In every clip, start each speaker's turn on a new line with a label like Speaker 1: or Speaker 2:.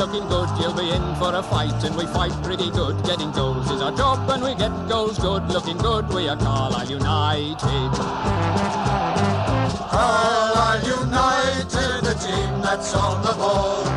Speaker 1: looking good. You'll be in for a fight, and we fight pretty good. Getting goals is our job, and we get goals good. Looking good, we are Carlisle United.
Speaker 2: Carlisle United, the team that's on the ball.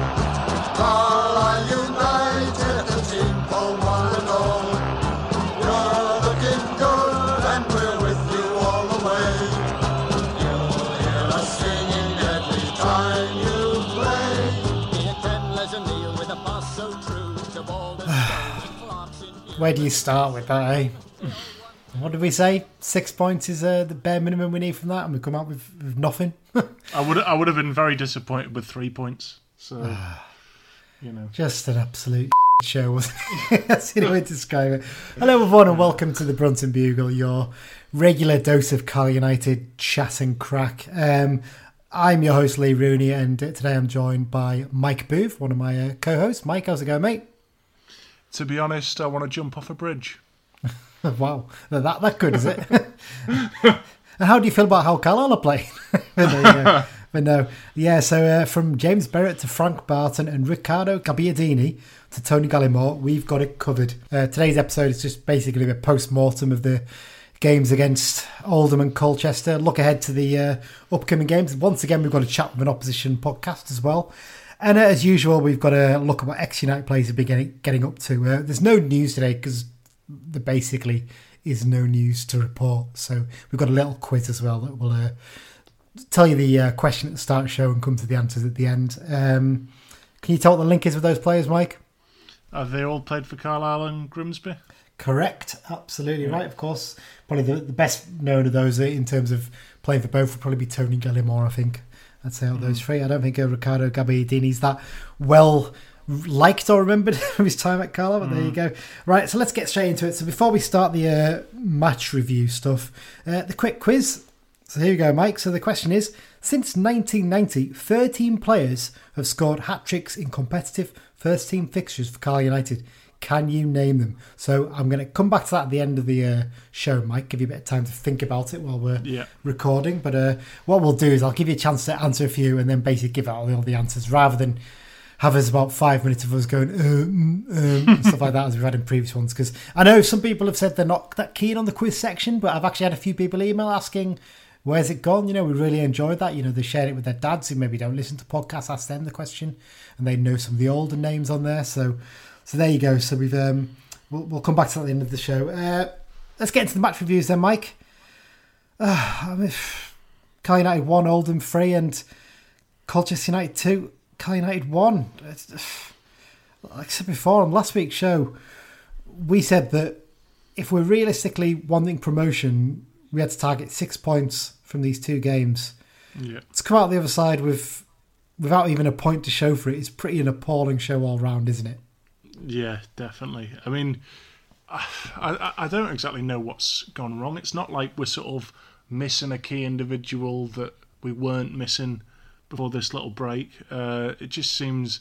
Speaker 3: Where do you start with that, eh? What did we say? Six points is uh, the bare minimum we need from that, and we come out with, with nothing.
Speaker 4: I would I would have been very disappointed with three points. So you know.
Speaker 3: Just an absolute show, wasn't it? That's the way to describe it. Hello, everyone, and welcome to the Brunton Bugle, your regular dose of Carl United chat and crack. Um, I'm your host, Lee Rooney, and today I'm joined by Mike Booth, one of my uh, co hosts. Mike, how's it going, mate?
Speaker 4: To be honest, I want to jump off a bridge.
Speaker 3: Wow, that that good, is it? and how do you feel about how Carlisle are playing? but, there you go. but no, yeah. So uh, from James Barrett to Frank Barton and Ricardo Gabbiadini to Tony Gallimore, we've got it covered. Uh, today's episode is just basically a post mortem of the games against Oldham and Colchester. Look ahead to the uh, upcoming games. Once again, we've got a chat with an opposition podcast as well. And uh, as usual, we've got to look at what ex United players have been getting, getting up to. Uh, there's no news today because there basically is no news to report. So we've got a little quiz as well that will uh, tell you the uh, question at the start of the show and come to the answers at the end. Um, can you tell what the link is with those players, Mike?
Speaker 4: Have they all played for Carlisle and Grimsby?
Speaker 3: Correct, absolutely right. Of course, probably the, the best known of those in terms of playing for both would probably be Tony Gallimore. I think I'd say out those three. I don't think uh, Ricardo Gabbiadini's that well liked or remembered from his time at Carlisle. But there you go. Right, so let's get straight into it. So before we start the uh, match review stuff, uh, the quick quiz. So here you go, Mike. So the question is: Since 1990, 13 players have scored hat tricks in competitive first team fixtures for Carlisle United. Can you name them? So I'm going to come back to that at the end of the uh, show, Mike. Give you a bit of time to think about it while we're
Speaker 4: Yeah.
Speaker 3: recording. But uh, what we'll do is I'll give you a chance to answer a few and then basically give out all the answers rather than have us about five minutes of us going um, um, and stuff like that as we've had in previous ones. Because I know some people have said they're not that keen on the quiz section, but I've actually had a few people email asking. Where's it gone? You know, we really enjoyed that. You know, they shared it with their dads who maybe don't listen to podcasts, ask them the question, and they know some of the older names on there. So, so there you go. So we've um, we'll, we'll come back to that at the end of the show. Uh, let's get into the match reviews then, Mike. Uh, I mean, Carl United one, Oldham three, and Colchester United two. Carl United one. It's, like I said before on last week's show, we said that if we're realistically wanting promotion, we had to target six points from these two games.
Speaker 4: Yeah.
Speaker 3: To come out the other side with without even a point to show for it is pretty an appalling show all round, isn't it?
Speaker 4: Yeah, definitely. I mean, I, I, don't exactly know what's gone wrong. It's not like we're sort of missing a key individual that we weren't missing before this little break. Uh, it just seems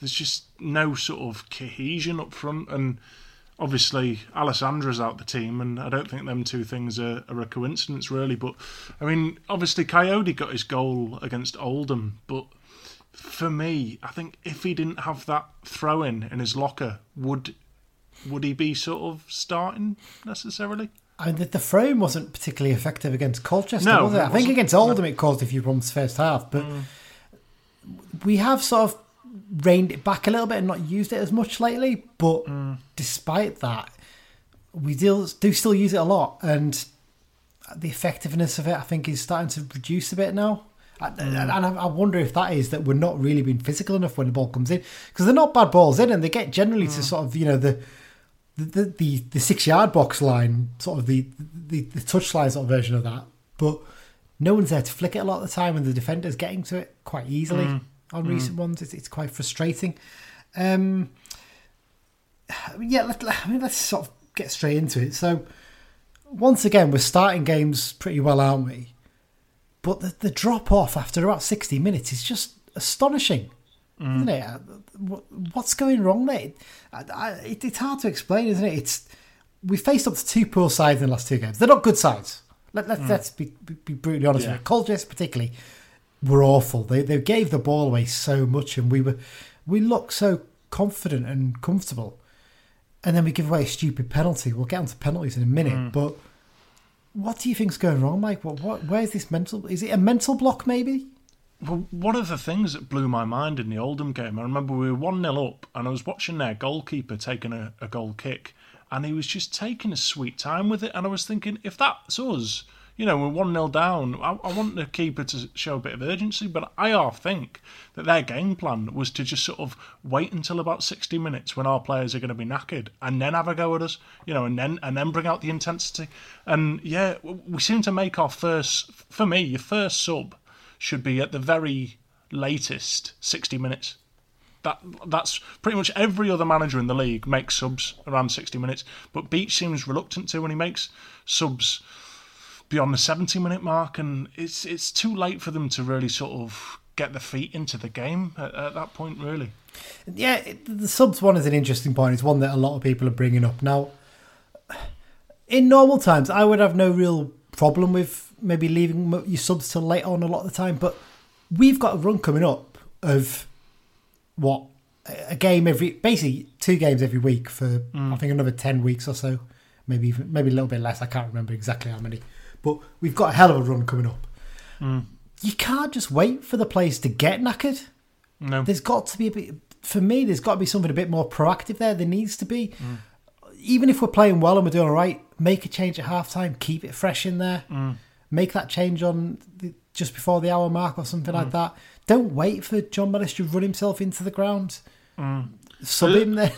Speaker 4: there's just no sort of cohesion up front, and obviously Alessandra's out the team, and I don't think them two things are, are a coincidence really. But I mean, obviously Kayode got his goal against Oldham, but for me, I think if he didn't have that throw in in his locker, would would he be sort of starting necessarily?
Speaker 3: I mean, the, the frame wasn't particularly effective against Colchester,
Speaker 4: No,
Speaker 3: was it?
Speaker 4: it
Speaker 3: I think against Oldham it caused a few problems first half, but mm. we have sort of reined it back a little bit and not used it as much lately. But mm. despite that, we do, do still use it a lot, and the effectiveness of it, I think, is starting to reduce a bit now. Mm. And and I I wonder if that is that we're not really being physical enough when the ball comes in because they're not bad balls in, and they get generally to mm. sort of you know the the the, the six yard box line, sort of the the, the touchline sort of version of that. But no one's there to flick it a lot of the time, and the defender's getting to it quite easily mm. on recent ones. It's, it's quite frustrating. Um, yeah, let, let- I mean, let's sort of get straight into it. So, once again, we're starting games pretty well, aren't we? But the, the drop off after about 60 minutes is just astonishing, mm. isn't it? What's going wrong there? I, I, it, it's hard to explain, isn't it? It's we faced up to two poor sides in the last two games. They're not good sides. Let, mm. let's let's be, be, brutally honest
Speaker 4: Yeah.
Speaker 3: with it. Colchester particularly were awful. They they gave the ball away so much, and we were we looked so confident and comfortable, and then we give away a stupid penalty. We'll get onto penalties in a minute, mm. but what do you think's going wrong, Mike? What what where's this mental? Is it a mental block maybe?
Speaker 4: Well, one of the things that blew my mind in the Oldham game, I remember we were 1 0 up, and I was watching their goalkeeper taking a, a goal kick, and he was just taking a sweet time with it. And I was thinking, if that's us, you know, we're 1 0 down, I, I want the keeper to show a bit of urgency, but I half think that their game plan was to just sort of wait until about 60 minutes when our players are going to be knackered and then have a go at us, you know, and then and then bring out the intensity. And yeah, we seem to make our first, for me, your first sub should be at the very latest 60 minutes. That that's pretty much every other manager in the league makes subs around 60 minutes, but Beech seems reluctant to when he makes subs beyond the 70 minute mark, and it's it's too late for them to really sort of get their feet into the game at, at that point, really.
Speaker 3: Yeah, it- the subs one is an interesting point. It's one that a lot of people are bringing up now. In normal times, I would have no real problem with maybe leaving your subs till late on a lot of the time, but we've got a run coming up of what a a game every basically two games every week for mm. I think another ten weeks or so, maybe even maybe a little bit less. I can't remember exactly how many, but we've got a hell of a run coming up. Hmm. You can't just wait for the players to get knackered.
Speaker 4: No,
Speaker 3: there's got to be a bit for me there's got to be something a bit more proactive there. There needs to be. Hmm. Even if we're playing well and we're doing all right make a change at halftime. keep it fresh in there. Hmm. Make that change on the, just before the hour mark or something like that. Don't wait for Jon Mellish to run himself into the ground. Sub
Speaker 4: Uh,
Speaker 3: him then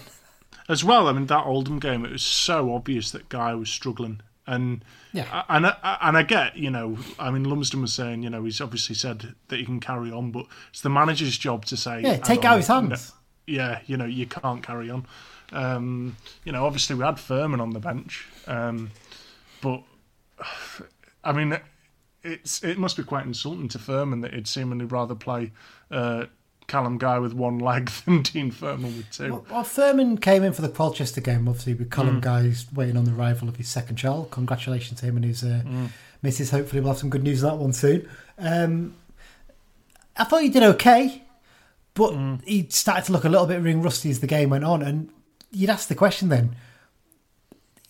Speaker 4: as well. I mean, that Oldham game, it was so obvious that Guy was struggling, and
Speaker 3: Yeah.
Speaker 4: and I, and I get, you know, I mean, Lumsden was saying, you know, he's obviously said that he can carry on, but it's the manager's job to say,
Speaker 3: yeah take out his hands
Speaker 4: yeah, you know, you can't carry on. Um, you know, obviously we had Furman on the bench, um, but I mean, it's it must be quite insulting to Furman that he'd seemingly rather play uh, Callum Guy with one leg than Dean Furman with two.
Speaker 3: Well, well, Furman came in for the Colchester game, obviously, with Callum Guy's waiting on the arrival of his second child. Congratulations to him and his uh, missus. Hopefully, we'll have some good news on that one soon. Um, I thought he did okay, but he started to look a little bit ring rusty as the game went on. And you'd ask the question then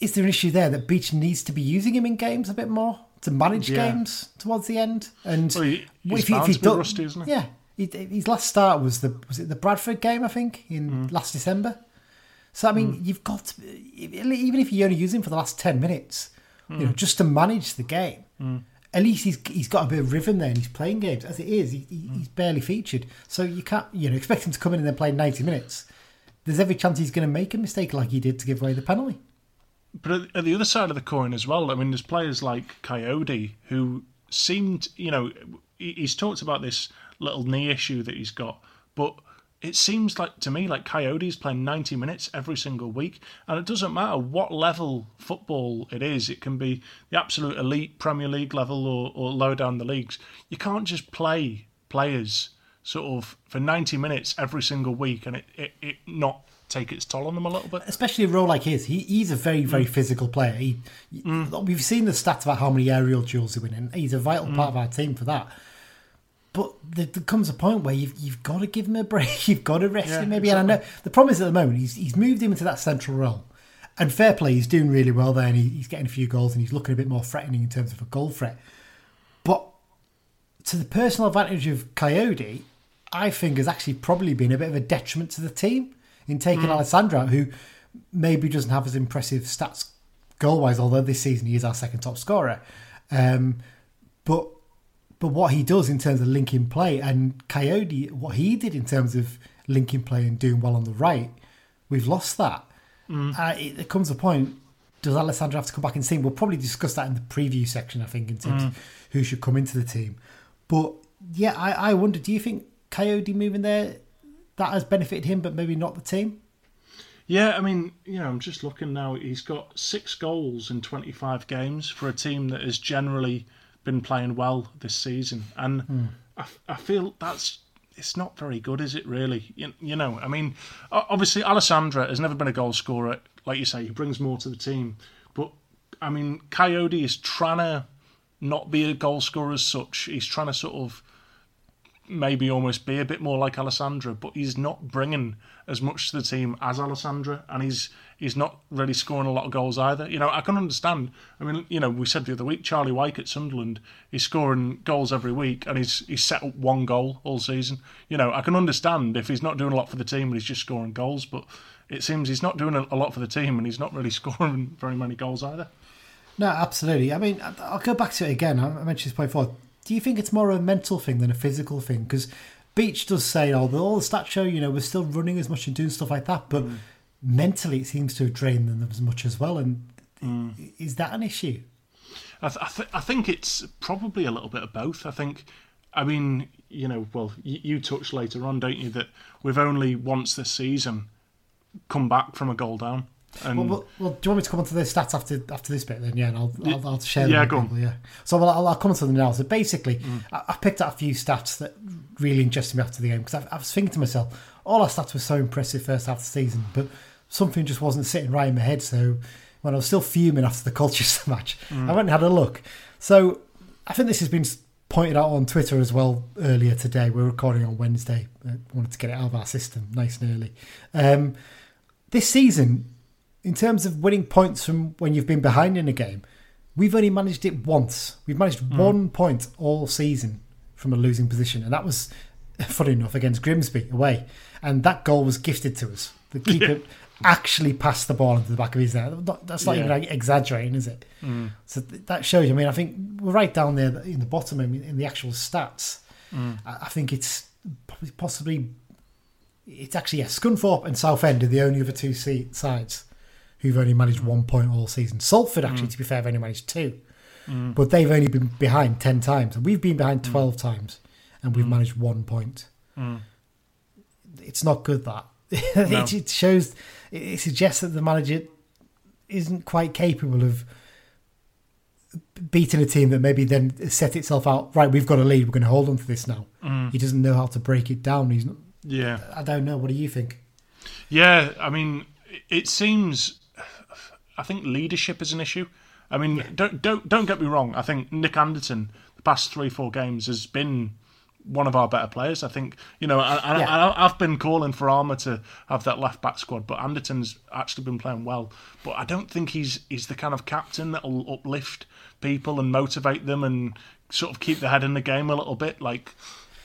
Speaker 3: is there an issue there that Beech needs to be using him in games a bit more to manage
Speaker 4: Yeah.
Speaker 3: games towards the end? And
Speaker 4: Well, he-
Speaker 3: if he- if he's done-
Speaker 4: rusty, isn't he?
Speaker 3: Yeah, he, his last start was the was it the Bradford game I think in
Speaker 4: Mm.
Speaker 3: last December. So I mean, you've got to, even if you only use him for the last ten minutes, you know,
Speaker 4: Mm.
Speaker 3: just to manage the game. At least he's he's got a bit of rhythm there, and he's playing games as it is. He, he,
Speaker 4: Mm.
Speaker 3: He's barely featured, so you can't you know expect him to come in and then play ninety minutes. There's every chance he's going to make a mistake like he did to give away the penalty.
Speaker 4: But at the other side of the coin as well, I mean, there's players like Kayode who seemed, you know, he's talked about this little knee issue that he's got, but it seems like to me like Kayode's playing 90 minutes every single week, and it doesn't matter what level football it is. It can be the absolute elite Premier League level or, or low down the leagues. You can't just play players sort of for 90 minutes every single week and it, it, it not take its toll on them a little bit.
Speaker 3: especially a role like his. He, he's a very, very mm. physical player. He, mm. We've seen the stats about how many aerial duels he win, and he's a vital mm. part of our team for that. But there, there comes a point where you've, you've got to give him a break. You've got to rest
Speaker 4: Yeah,
Speaker 3: him maybe. And I know the problem is at the moment he's he's moved him into that central role, and fair play, he's doing really well there, and he, he's getting a few goals, and he's looking a bit more threatening in terms of a goal threat. But to the personal advantage of Kayode, I think has actually probably been a bit of a detriment to the team in taking Alessandra out, who maybe doesn't have as impressive stats goal wise, although this season he is our second top scorer. Um, but but what he does in terms of linking play and Kayode, what he did in terms of linking play and doing well on the right, we've lost that. Uh, it, there comes a point. Does Alessandra have to come back and team? We'll probably discuss that in the preview section, I think, in terms of who should come into the team. But yeah, I, I wonder. Do you think Kayode moving there that has benefited him, but maybe not the team?
Speaker 4: Yeah, I mean, you know, I'm just looking now. He's got six goals in 25 games for a team that is generally been playing well this season, and hmm. I, I feel that's it's not very good, is it? Really, you, you know, I mean, obviously Alessandra has never been a goal scorer. like you say, he brings more to the team. But I mean, Kayode is trying to not be a goal scorer as such. He's trying to sort of maybe almost be a bit more like Alessandra, but he's not bringing as much to the team as Alessandra, and he's he's not really scoring a lot of goals either. You know, I can understand. I mean, you know, we said the other week Charlie Wyke at Sunderland, he's scoring goals every week, and he's he's set up one goal all season. You know, I can understand if he's not doing a lot for the team, but he's just scoring goals. But it seems he's not doing a lot for the team, and he's not really scoring very many goals either.
Speaker 3: No, absolutely. I mean, I'll go back to it again. I mentioned this point before. Do you think it's more a mental thing than a physical thing? Because Beech does say, oh, all the stats show, you know, we're still running as much and doing stuff like that, but mm. Mentally it seems to have drained them as much as well. And mm. is that an issue?
Speaker 4: I, th- I, th- I, think it's probably a little bit of both. I think, I mean, you know, well, you, you touched later on, don't you, that we've only once this season come back from a goal down.
Speaker 3: And well, well, well, do you want me to come on to the stats after after this bit then? Yeah, and I'll I'll, I'll share them.
Speaker 4: Yeah, go
Speaker 3: people, Yeah. So well, I'll, I'll come on to them now. So basically, mm. I, I, picked out a few stats that really interested me after the game because I, I, was thinking to myself, all our stats were so impressive first half of the season, but something just wasn't sitting right in my head. So when I was still fuming after the Colchester match, mm. I went and had a look. So I think this has been pointed out on Twitter as well earlier today. We're recording on Wednesday. I wanted to get it out of our system nice and early. Um, this season, in terms of winning points from when you've been behind in a game, we've only managed it once. We've managed mm. one point all season from a losing position, and that was, funny enough, against Grimsby away. And that goal was gifted to us. The keeper actually passed the ball into the back of his net. That's not yeah. even like exaggerating, is it? Mm. So that shows. I mean, I think we're right down there in the bottom in the actual stats. Mm. I think it's possibly it's actually yeah, Scunthorpe and Southend are the only other two sides who've only managed one point all season. Salford, actually, mm. to be fair, have only managed two. Mm. But they've only been behind 10 times. And we've been behind mm. 12 times and we've mm. managed one point.
Speaker 4: Mm.
Speaker 3: It's not good, that. No. it shows, it suggests that the manager isn't quite capable of beating a team that maybe then set itself out, right, we've got a lead, we're going to hold on to this now.
Speaker 4: Mm.
Speaker 3: He doesn't know how to break it down. He's not,
Speaker 4: Yeah.
Speaker 3: I don't know. What do you think?
Speaker 4: Yeah, I mean, it seems I think leadership is an issue. I mean, yeah. don't don't don't get me wrong. I think Nick Anderton, the past three four games, has been one of our better players. I think you know, I, yeah. I, have been calling for Armer to have that left back squad, but Anderton's actually been playing well. But I don't think he's he's the kind of captain that'll uplift people and motivate them and sort of keep the head in the game a little bit, like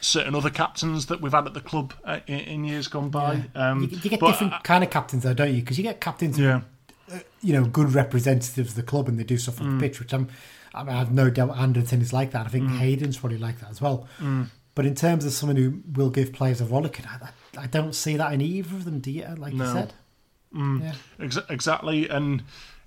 Speaker 4: certain other captains that we've had at the club uh, in, in, years gone by.
Speaker 3: Yeah. Um, you, you, get different I, kind of captains, though, don't you? Because you get captains. Yeah you know, good representatives of the club and they do stuff on mm. the pitch, which I'm, I, mean, I have no doubt Anderton is like that. I think mm. Hayden's probably like that as well.
Speaker 4: Mm.
Speaker 3: But in terms of someone who will give players a rollicking, I, I don't see that in either of them, do you? Like no. you said.
Speaker 4: Mm. Yeah. Ex- exactly. And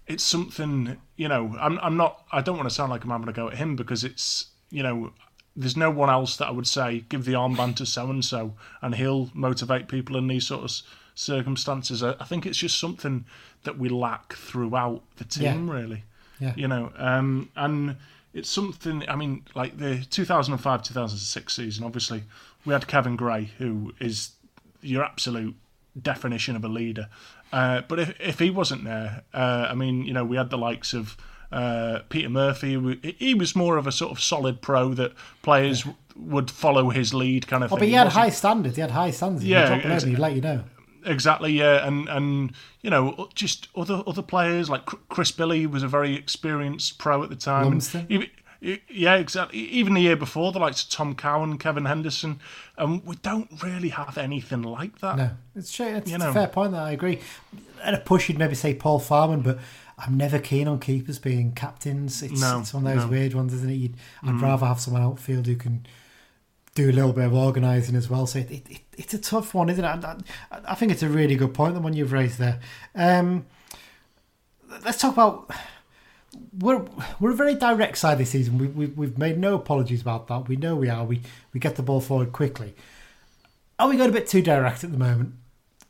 Speaker 4: it's something, you know, I'm, I'm not, I don't want to sound like I'm having a go at him because it's, you know, there's no one else that I would say give the armband to so and so and he'll motivate people in these sort of circumstances. I, I think it's just something that we lack throughout the team,
Speaker 3: yeah.
Speaker 4: really.
Speaker 3: Yeah.
Speaker 4: You know, um, and it's something. I mean, like the 2005 2006 season. Obviously, we had Kevin Gray, who is your absolute definition of a leader. Uh, but if if he wasn't there, uh, I mean, you know, we had the likes of. Uh, Peter Murphy, he was more of a sort of solid pro that players yeah. would follow his lead kind of
Speaker 3: oh,
Speaker 4: thing.
Speaker 3: but he had high standards. He had high standards. Yeah, he'd let you know
Speaker 4: exactly. Yeah, and and you know just other other players like Chris Billy was a very experienced pro at the time.
Speaker 3: Even,
Speaker 4: yeah, exactly. Even the year before, the likes of Tom Cowan, Kevin Henderson, and um, we don't really have anything like that.
Speaker 3: No, it's true. It's, it's a fair point. That I agree. At a push, you'd maybe say Paul Farman, but I'm never keen on keepers being captains. It's, no, it's one of those no. weird ones, isn't it? You'd, I'd mm. rather have someone outfield who can do a little bit of organising as well. So it, it, it's a tough one, isn't it? I, I, think it's a really good point, the one you've raised there. Um, let's talk about. We're we're a very direct side this season. We, we we've made no apologies about that. We know we are. We we get the ball forward quickly. Are we going a bit too direct at the moment?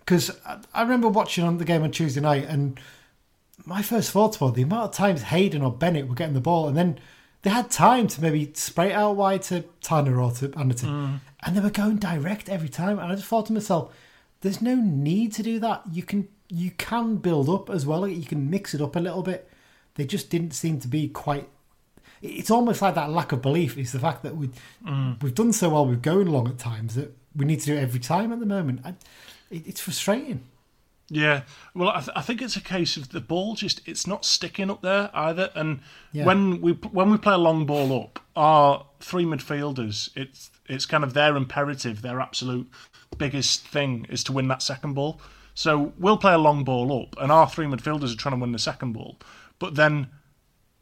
Speaker 3: Because I, I remember watching on the game on Tuesday night, and my first thoughts were the amount of times Hayden or Bennett were getting the ball, and then they had time to maybe spray it out wide to Tanner or to Anderton, mm. and they were going direct every time. And I just thought to myself, there's no need to do that. You can you can build up as well. You can mix it up a little bit. They just didn't seem to be quite. It's almost like that lack of belief is the fact that we we've done so well with going long at times that we need to do it every time at the moment. I, it, it's frustrating.
Speaker 4: Yeah, well, I, th- I think it's a case of the ball just it's not sticking up there either. And
Speaker 3: Yeah.
Speaker 4: when we when we play a long ball up, our three midfielders, it's it's kind of their imperative, their absolute biggest thing is to win that second ball. So we'll play a long ball up, and our three midfielders are trying to win the second ball, but then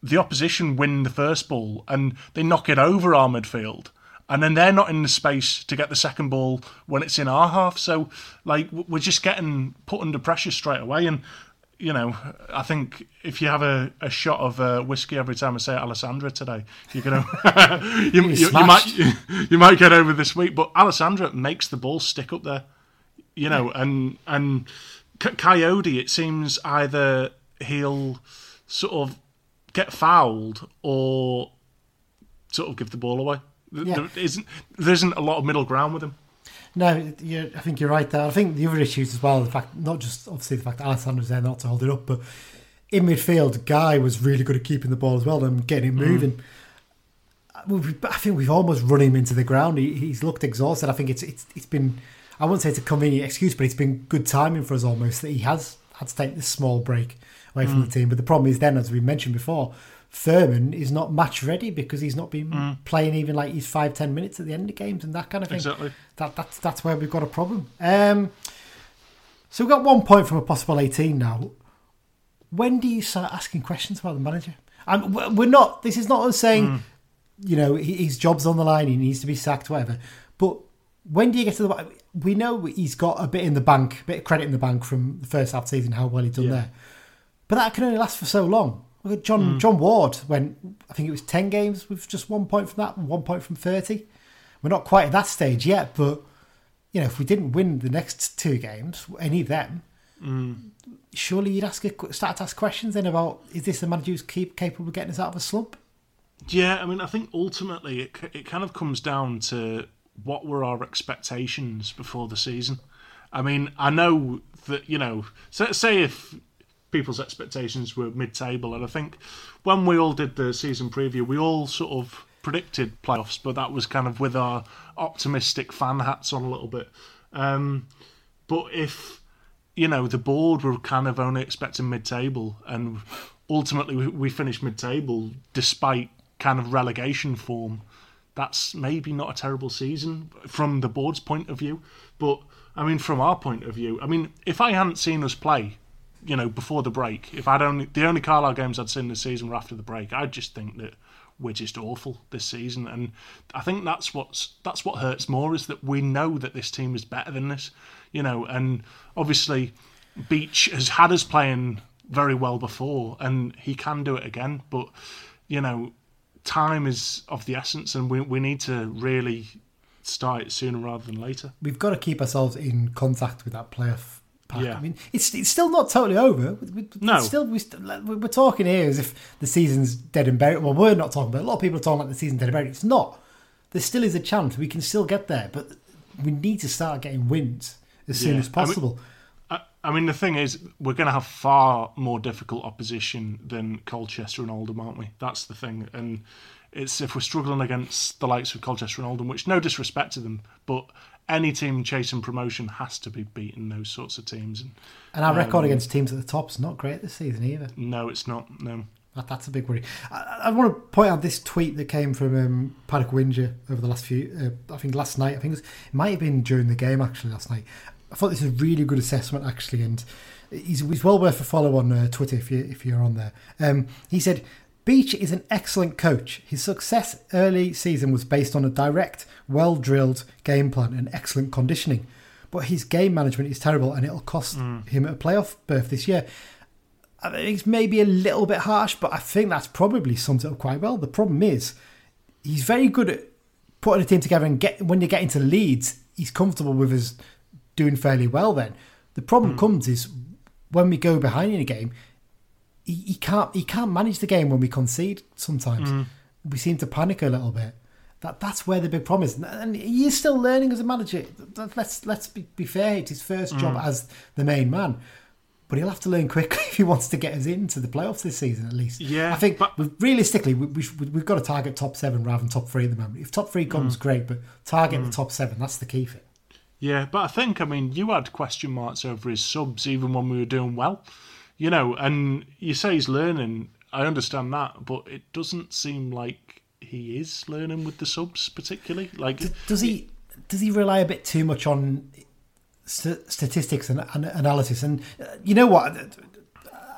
Speaker 4: the opposition win the first ball and they knock it over our midfield. And then they're not in the space to get the second ball when it's in our half. So, like, we're just getting put under pressure straight away. And, you know, I think if you have a, a shot of uh, whiskey every time I say Alessandra today, you're going to. you, you, you might, you might get over this week. But Alessandra makes the ball stick up there you know, and and C- Kayode, it seems either he'll sort of get fouled or sort of give the ball away.
Speaker 3: Yeah.
Speaker 4: There isn't there isn't a lot of middle ground with him.
Speaker 3: No, you're, I think you're right there. I think the other issues as well, the fact not just obviously the fact that Alessandra's there not to hold it up, but in midfield, Guy was really good at keeping the ball as well and getting it mm. moving. Uh, we've, I think we've almost run him into the ground. He, he's looked exhausted. I think it's it's it's been I won't say it's a convenient excuse, but it's been good timing for us almost that he has had to take this small break away from mm. the team. But the problem is then, as we mentioned before, Furman is not match ready because he's not been playing even like his five ten minutes at the end of games and that kind of thing
Speaker 4: Exactly.
Speaker 3: that that's that's where we've got a problem. Um, so we've got one point from a possible eighteen now. When do you start asking questions about the manager? And we're not. This is not us saying, you know, he- his job's on the line. He needs to be sacked, whatever. But when do you get to the? We know he's got a bit in the bank, a bit of credit in the bank from the first half season, how well he's done
Speaker 4: Yeah.
Speaker 3: there. But that can only last for so long. Look at John hmm. John Ward went. I think it was ten games with just one point from that, and one point from thirty. We're not quite at that stage yet, but you know, if we didn't win the next two games, any of them, hmm. surely you'd ask a, start to ask questions then about is this the manager who's keep, capable of getting us out of a slump?
Speaker 4: Yeah, I mean, I think ultimately it it kind of comes down to what were our expectations before the season. I mean, I know that you know, say, say if people's expectations were mid-table, and I think when we all did the season preview, we all sort of predicted playoffs, but that was kind of with our optimistic fan hats on a little bit. Um, but if you know the board were kind of only expecting mid-table, and ultimately we, we finished mid-table despite kind of relegation form. That's maybe not a terrible season from the board's point of view, but I mean from our point of view, I mean if I hadn't seen us play, you know, before the break, if I'd only the only Carlisle games I'd seen this season were after the break, I'd just think that we're just awful this season, and I think that's what's that's what hurts more is that we know that this team is better than this, you know, and obviously Beech has had us playing very well before, and he can do it again, but you know, time is of the essence, and we we need to really start it sooner rather than later.
Speaker 3: We've got to keep ourselves in contact with that playoff
Speaker 4: Yeah.
Speaker 3: I mean, it's it's still not totally over. We,
Speaker 4: no,
Speaker 3: still we we're talking here as if the season's dead and buried. Well, we're not talking about. it. A lot of people are talking like the season's dead and buried. It's not. There still is a chance we can still get there, but we need to start getting wins as soon
Speaker 4: Yeah.
Speaker 3: as
Speaker 4: I mean-
Speaker 3: possible.
Speaker 4: I, I mean, the thing is, we're going to have far more difficult opposition than Colchester and Oldham, aren't we? That's the thing, and it's if we're struggling against the likes of Colchester and Oldham, which no disrespect to them, but any team chasing promotion has to be beating those sorts of teams. And
Speaker 3: and our
Speaker 4: um,
Speaker 3: record against teams at the top is not great this season either.
Speaker 4: no, it's not. No.
Speaker 3: That, that's a big worry. I, I want to point out this tweet that came from um, Paddock Winger over the last few. Uh, I think last night. I think it, was, it might have been during the game actually last night. I thought this was a really good assessment actually, and he's, he's well worth a follow on uh, Twitter if you if you're on there. Um, he said. Beech is an excellent coach. His success early season was based on a direct, well drilled game plan and excellent conditioning. But his game management is terrible and it'll cost hmm. him a playoff berth this year. I think it's maybe a little bit harsh, but I think that's probably sums it up quite well. The problem is he's very good at putting a team together and get when you get into leads, he's comfortable with us doing fairly well then. The problem hmm. comes is when we go behind in a game, he, he can't he can't manage the game when we concede sometimes. Mm. We seem to panic a little bit. That that's where the big problem is. And he's still learning as a manager. Let's let's be, be fair, it's his first job mm. as the main man but he'll have to learn quickly if he wants to get us into the playoffs this season, at least.
Speaker 4: Yeah,
Speaker 3: I think
Speaker 4: but-
Speaker 3: realistically, we, we, we've got to target top seven rather than top three at the moment. If top three comes, mm. great, but target the top seven. That's the key thing.
Speaker 4: Yeah, but I think I mean you had question marks over his subs even when we were doing well, you know. And you say he's learning. I understand that, but it doesn't seem like he is learning with the subs particularly. Like,
Speaker 3: Does he does he rely a bit too much on st- statistics and, and analysis? And uh, you know what,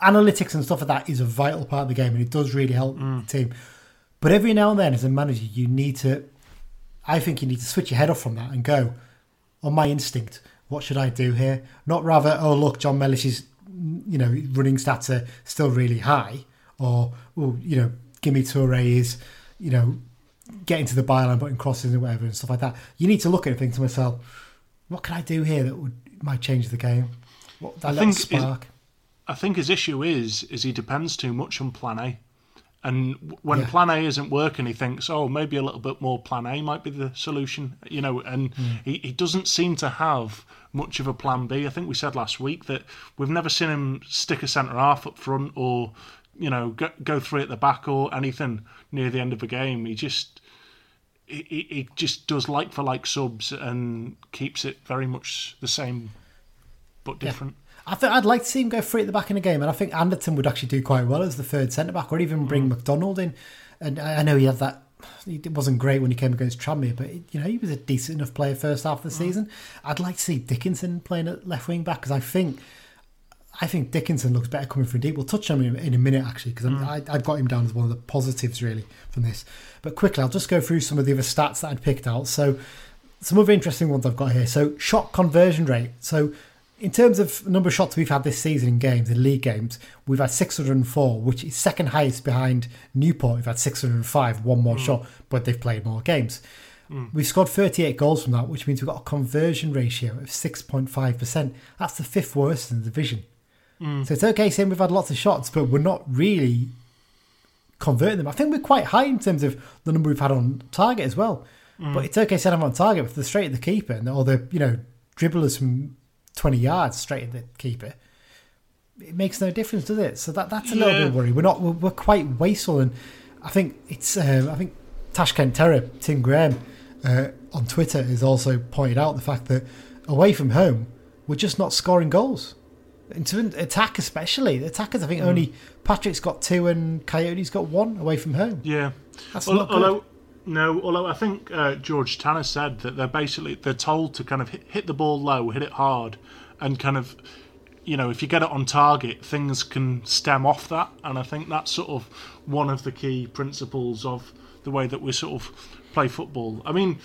Speaker 3: analytics and stuff like that is a vital part of the game, and it does really help the team. But every now and then, as a manager, you need to. I think you need to switch your head off from that and go on my instinct. What should I do here? Not rather, oh look, Jon Mellish's you know running stats are still really high, or oh you know, Gime Toure is you know getting to the byline, putting crosses and whatever and stuff like that. You need to look at it and think to myself, what can I do here that would might change the game? What that
Speaker 4: I think
Speaker 3: spark?
Speaker 4: I think his issue is is he depends too much on Plan A, and when
Speaker 3: Yeah.
Speaker 4: Plan A isn't working, he thinks, oh, maybe a little bit more Plan A might be the solution, you know. And
Speaker 3: Hmm.
Speaker 4: he, he doesn't seem to have much of a Plan B. I think we said last week that we've never seen him stick a centre half up front or you know go, go through at the back or anything near the end of a game. He just he, he he just does like for like subs and keeps it very much the same but different.
Speaker 3: I think I'd like to see him go free at the back in a game, and I think Anderton would actually do quite well as the third centre back, or even bring mm. McDonald in. And I know he had that. It wasn't great when he came against Tranmere, but you know he was a decent enough player first half of the mm. season. I'd like to see Dickenson playing at left wing back because I think I think Dickenson looks better coming from deep. We'll touch on him in a minute actually because mm. I I've got him down as one of the positives really from this. But quickly, I'll just go through some of the other stats that I'd picked out. So some other interesting ones I've got here. So shot conversion rate. So in terms of number of shots we've had this season in games, in league games, we've had 604, which is second highest behind Newport. We've had 605, one more hmm. shot, but they've played more games. Hmm. We've scored 38 goals from that, which means we've got a conversion ratio of 6.5%. That's the fifth worst in the division. Hmm. So it's okay saying we've had lots of shots, but we're not really converting them. I think we're quite high in terms of the number we've had on target as well. But it's okay saying I'm on target with the straight at the keeper and all the you know dribblers from 20 yards straight at the keeper. It makes no difference, does it? So that that's a little
Speaker 4: Yeah.
Speaker 3: bit of worry. We're not we're, we're quite wasteful, and I think it's um, I think Tashkent Terror Tim Graham uh, on Twitter has also pointed out the fact that away from home we're just not scoring goals. Into attack, especially the attackers, I think only Patrick's got two and Kayode's got one away from home.
Speaker 4: Yeah.
Speaker 3: That's
Speaker 4: Al-
Speaker 3: not good.
Speaker 4: although no, although I think uh, George Tanner said that they're basically they're told to kind of hit, hit the ball low, hit it hard, and kind of you know if you get it on target, things can stem off that. And I think that's sort of one of the key principles of the way that we sort of play football. I mean.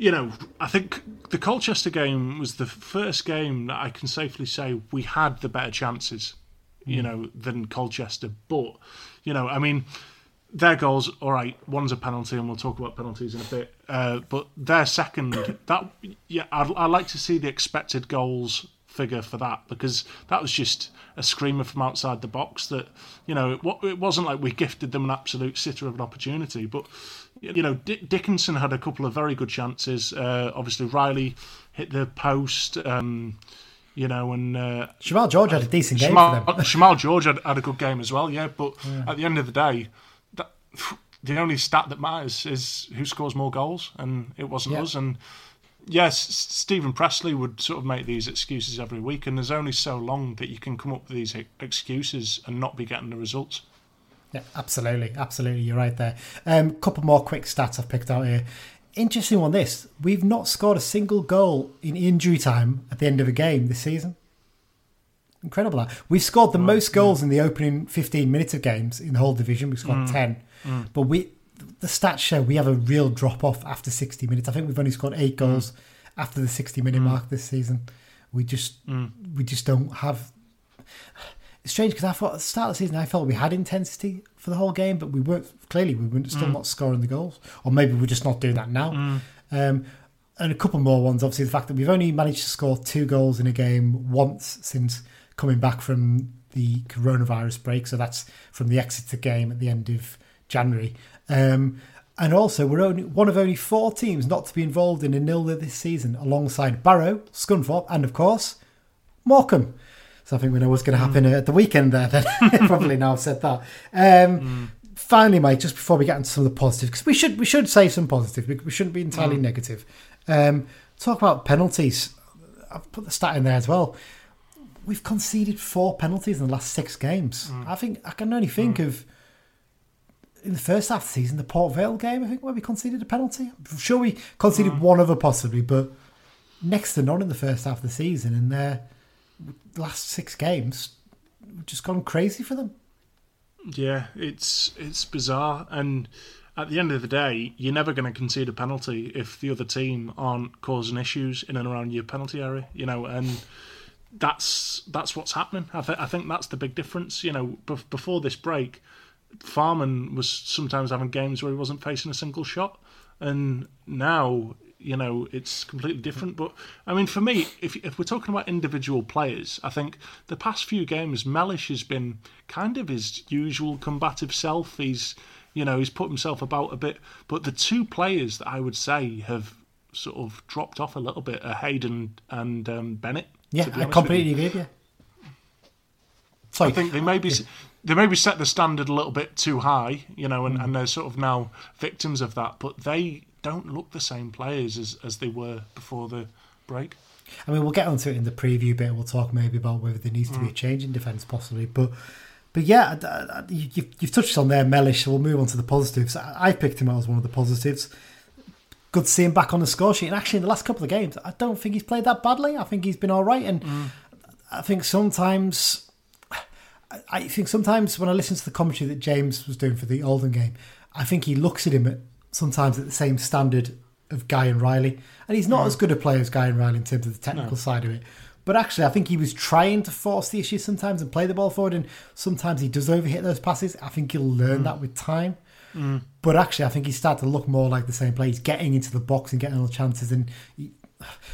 Speaker 4: You know, I think the Colchester game was the first game that I can safely say we had the better chances, you know, than Colchester. But, you know, I mean, their goals, all right, one's a penalty, and we'll talk about penalties in a bit. Uh, but their second, that yeah, I'd, I'd like to see the expected goals figure for that because that was just a screamer from outside the box. That you know, it, it wasn't like we gifted them an absolute sitter of an opportunity, but you know, Di Dickenson had a couple of very good chances. Uh, obviously, Riley hit the post. Um, you know, and uh,
Speaker 3: Jamal George had a decent game
Speaker 4: Shamal,
Speaker 3: for them.
Speaker 4: Shamal George had, had a good game as well, yeah. But at the end of the day, the only stat that matters is who scores more goals, and it wasn't
Speaker 3: Yeah.
Speaker 4: us. And yes, Steven Pressley would sort of make these excuses every week, and there's only so long that you can come up with these excuses and not be getting the results.
Speaker 3: Yeah, absolutely, absolutely. You're right there. Um, couple more quick stats I've picked out here. Interesting on this: we've not scored a single goal in injury time at the end of a game this season. Incredible! We've scored the most goals in the opening 15 minutes of games in the whole division. We've scored 10, Mm. but we the stats show we have a real drop off after 60 minutes. I think we've only scored eight mm. goals after the 60 minute mm. mark this season. We just we just don't have it's strange because I thought at the start of the season I felt we had intensity for the whole game, but we weren't. Clearly, we were still not scoring the goals, or maybe we're just not doing that now. Um, and a couple more ones. Obviously, the fact that we've only managed to score two goals in a game once since coming back from the coronavirus break. So that's from the Exeter game at the end of January. Um, and also, we're only one of only four teams not to be involved in a nil this season, alongside Barrow, Scunthorpe, and of course Morecambe. So I think we know what's going to happen at the weekend there. Then probably now I've said that. Um, Finally, mate, just before we get into some of the positives, because we should we should say some positive. We, we shouldn't be entirely negative. Um, talk about penalties. I've put the stat in there as well. We've conceded four penalties in the last six games. I think I can only think of in the first half of the season, the Port Vale game, I think, where we conceded a penalty. I'm sure we conceded mm. one other possibly, but next to none in the first half of the season. And their last six games, we've just gone crazy for them.
Speaker 4: Yeah, it's it's bizarre, and at the end of the day, you're never going to concede a penalty if the other team aren't causing issues in and around your penalty area. You know, and that's that's what's happening. I, th- I think that's the big difference. You know, bef- before this break, Farman was sometimes having games where he wasn't facing a single shot, and now you know it's completely different. But I mean, for me, if if we're talking about individual players, I think the past few games, Mellish has been kind of his usual combative self. He's you know he's put himself about a bit, but the two players that I would say have sort of dropped off a little bit are Hayden and um, Bennett.
Speaker 3: Yeah,
Speaker 4: be
Speaker 3: I completely agree. Yeah. Sorry,
Speaker 4: I think they maybe they maybe set the standard a little bit too high, you know, and, and they're sort of now victims of that. But they don't look the same players as, as they were before the break.
Speaker 3: I mean, we'll get onto it in the preview bit. We'll talk maybe about whether there needs to be a mm. change in defence, possibly. But, but yeah, you, you've, you've touched on there, Mellish. So we'll move on to the positives. I, I picked him out as one of the positives. Good to see him back on the score sheet. And actually, in the last couple of games, I don't think he's played that badly. I think he's been all right. And mm. I think sometimes, I- think sometimes when I listen to the commentary that James was doing for the Oldham game, I think he looks at him at sometimes at the same standard of Guy and Riley, and he's not mm. as good a player as Guy and Riley in terms of the technical side of it. But actually, I think he was trying to force the issue sometimes and play the ball forward, and sometimes he does overhit those passes. I think he'll learn mm. that with time. Mm. But actually, I think he's starting to look more like the same player. He's getting into the box and getting all the chances. And he,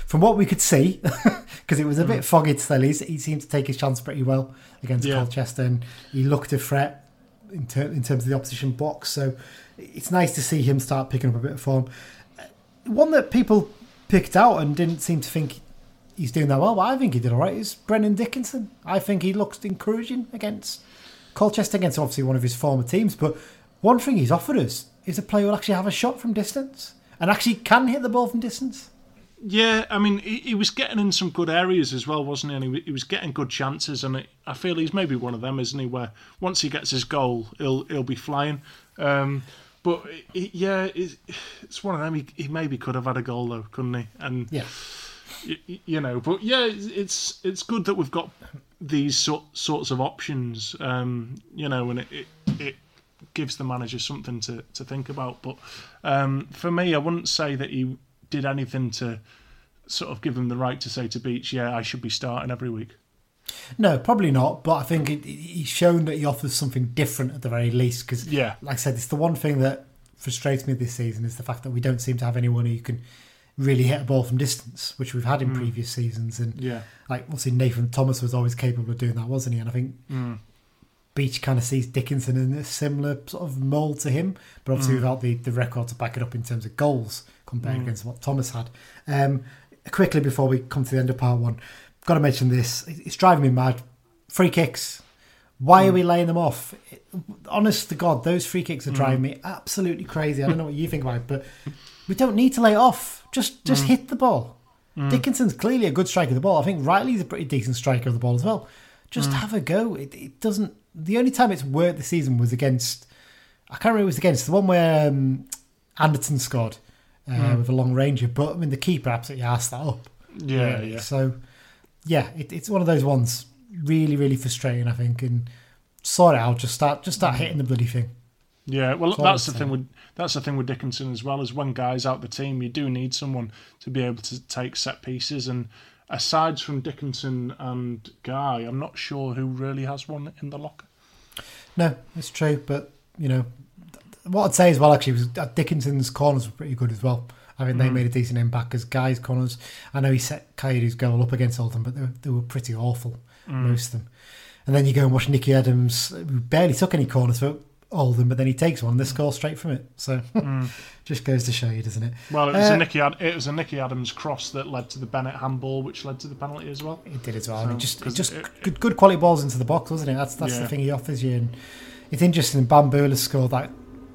Speaker 3: from what we could see, because it was a bit mm. foggy to still, he's, he seemed to take his chance pretty well against
Speaker 4: Yeah.
Speaker 3: Colchester, and he looked a threat in, ter- in terms of the opposition box. So it's nice to see him start picking up a bit of form. One that people picked out and didn't seem to think he's doing that well, but I think he did all right, is Brennan Dickenson. I think he looked encouraging against Colchester, against obviously one of his former teams. But one thing he's offered us is a player who'll actually have a shot from distance and actually can hit the ball from distance.
Speaker 4: Yeah, I mean, he, he was getting in some good areas as well, wasn't he? And he, he was getting good chances, and it, I feel he's maybe one of them, isn't he? Where once he gets his goal, he'll he'll be flying. Um, but he, yeah, it's, it's one of them. He, he maybe could have had a goal though, couldn't he? And
Speaker 3: Yeah.
Speaker 4: y- y- you know, but yeah, it's it's, it's good that we've got these sort, sorts of options. Um, you know, and it, it it gives the manager something to, to think about. But um, for me, I wouldn't say that he did anything to sort of give him the right to say to Beech, "Yeah, I should be starting every week."
Speaker 3: No, probably not. But I think it, he's shown that he offers something different at the very least. Because,
Speaker 4: Yeah.
Speaker 3: like I said, it's the one thing that frustrates me this season is the fact that we don't seem to have anyone who can really hit a ball from distance, which we've had in hmm. previous seasons. And
Speaker 4: Yeah.
Speaker 3: like, obviously, Nathan Thomas was always capable of doing that, wasn't he? And I think hmm. Beech kind of sees Dickenson in a similar sort of mould to him, but obviously mm. without the, the record to back it up in terms of goals compared mm. against what Thomas had. Um, quickly before we come to the end of part one, got to mention this. It's driving me mad. Free kicks. Why are mm. we laying them off? Honest to God, those free kicks are driving me absolutely crazy. I don't know what you think about it, but we don't need to lay it off. Just just hit the ball. Dickenson's clearly a good striker of the ball. I think Riley's a pretty decent striker of the ball as well. Just have a go. It, it doesn't. The only time it's worked this season was against. I can't remember it was against the one where um, Anderton scored uh, with a long ranger. But I mean, the keeper absolutely asked that up.
Speaker 4: Yeah,
Speaker 3: really.
Speaker 4: yeah.
Speaker 3: So yeah, it, it's one of those ones. Really, really frustrating. I think, and sort it out. Just start, just start hitting the bloody thing.
Speaker 4: Yeah, well, that's the thing with that's the thing with Dickenson as well. Is when guys out the team, you do need someone to be able to take set pieces. And aside from Dickenson and Guy, I'm not sure who really has one in the locker.
Speaker 3: No, it's true. But you know, what I'd say as well actually was Dickenson's corners were pretty good as well. I mean, they mm. made a decent impact because guys' corners. I know he set Kayode's goal up against Oldham, but they were, they were pretty awful, mm. most of them. And then you go and watch Nicky Adams, who barely took any corners for Oldham, but then he takes one, they score straight from it. So just goes to show you, doesn't it?
Speaker 4: Well, it was
Speaker 3: Uh,
Speaker 4: a Nicky. Ad- it was a Nicky Adams cross that led to the Bennett handball, which led to the penalty as well.
Speaker 3: It did as well. I mean,
Speaker 4: So,
Speaker 3: just just
Speaker 4: it-
Speaker 3: good, good quality balls into the box, wasn't it? That's that's the thing he offers you. And it's interesting. Bahamboula scored that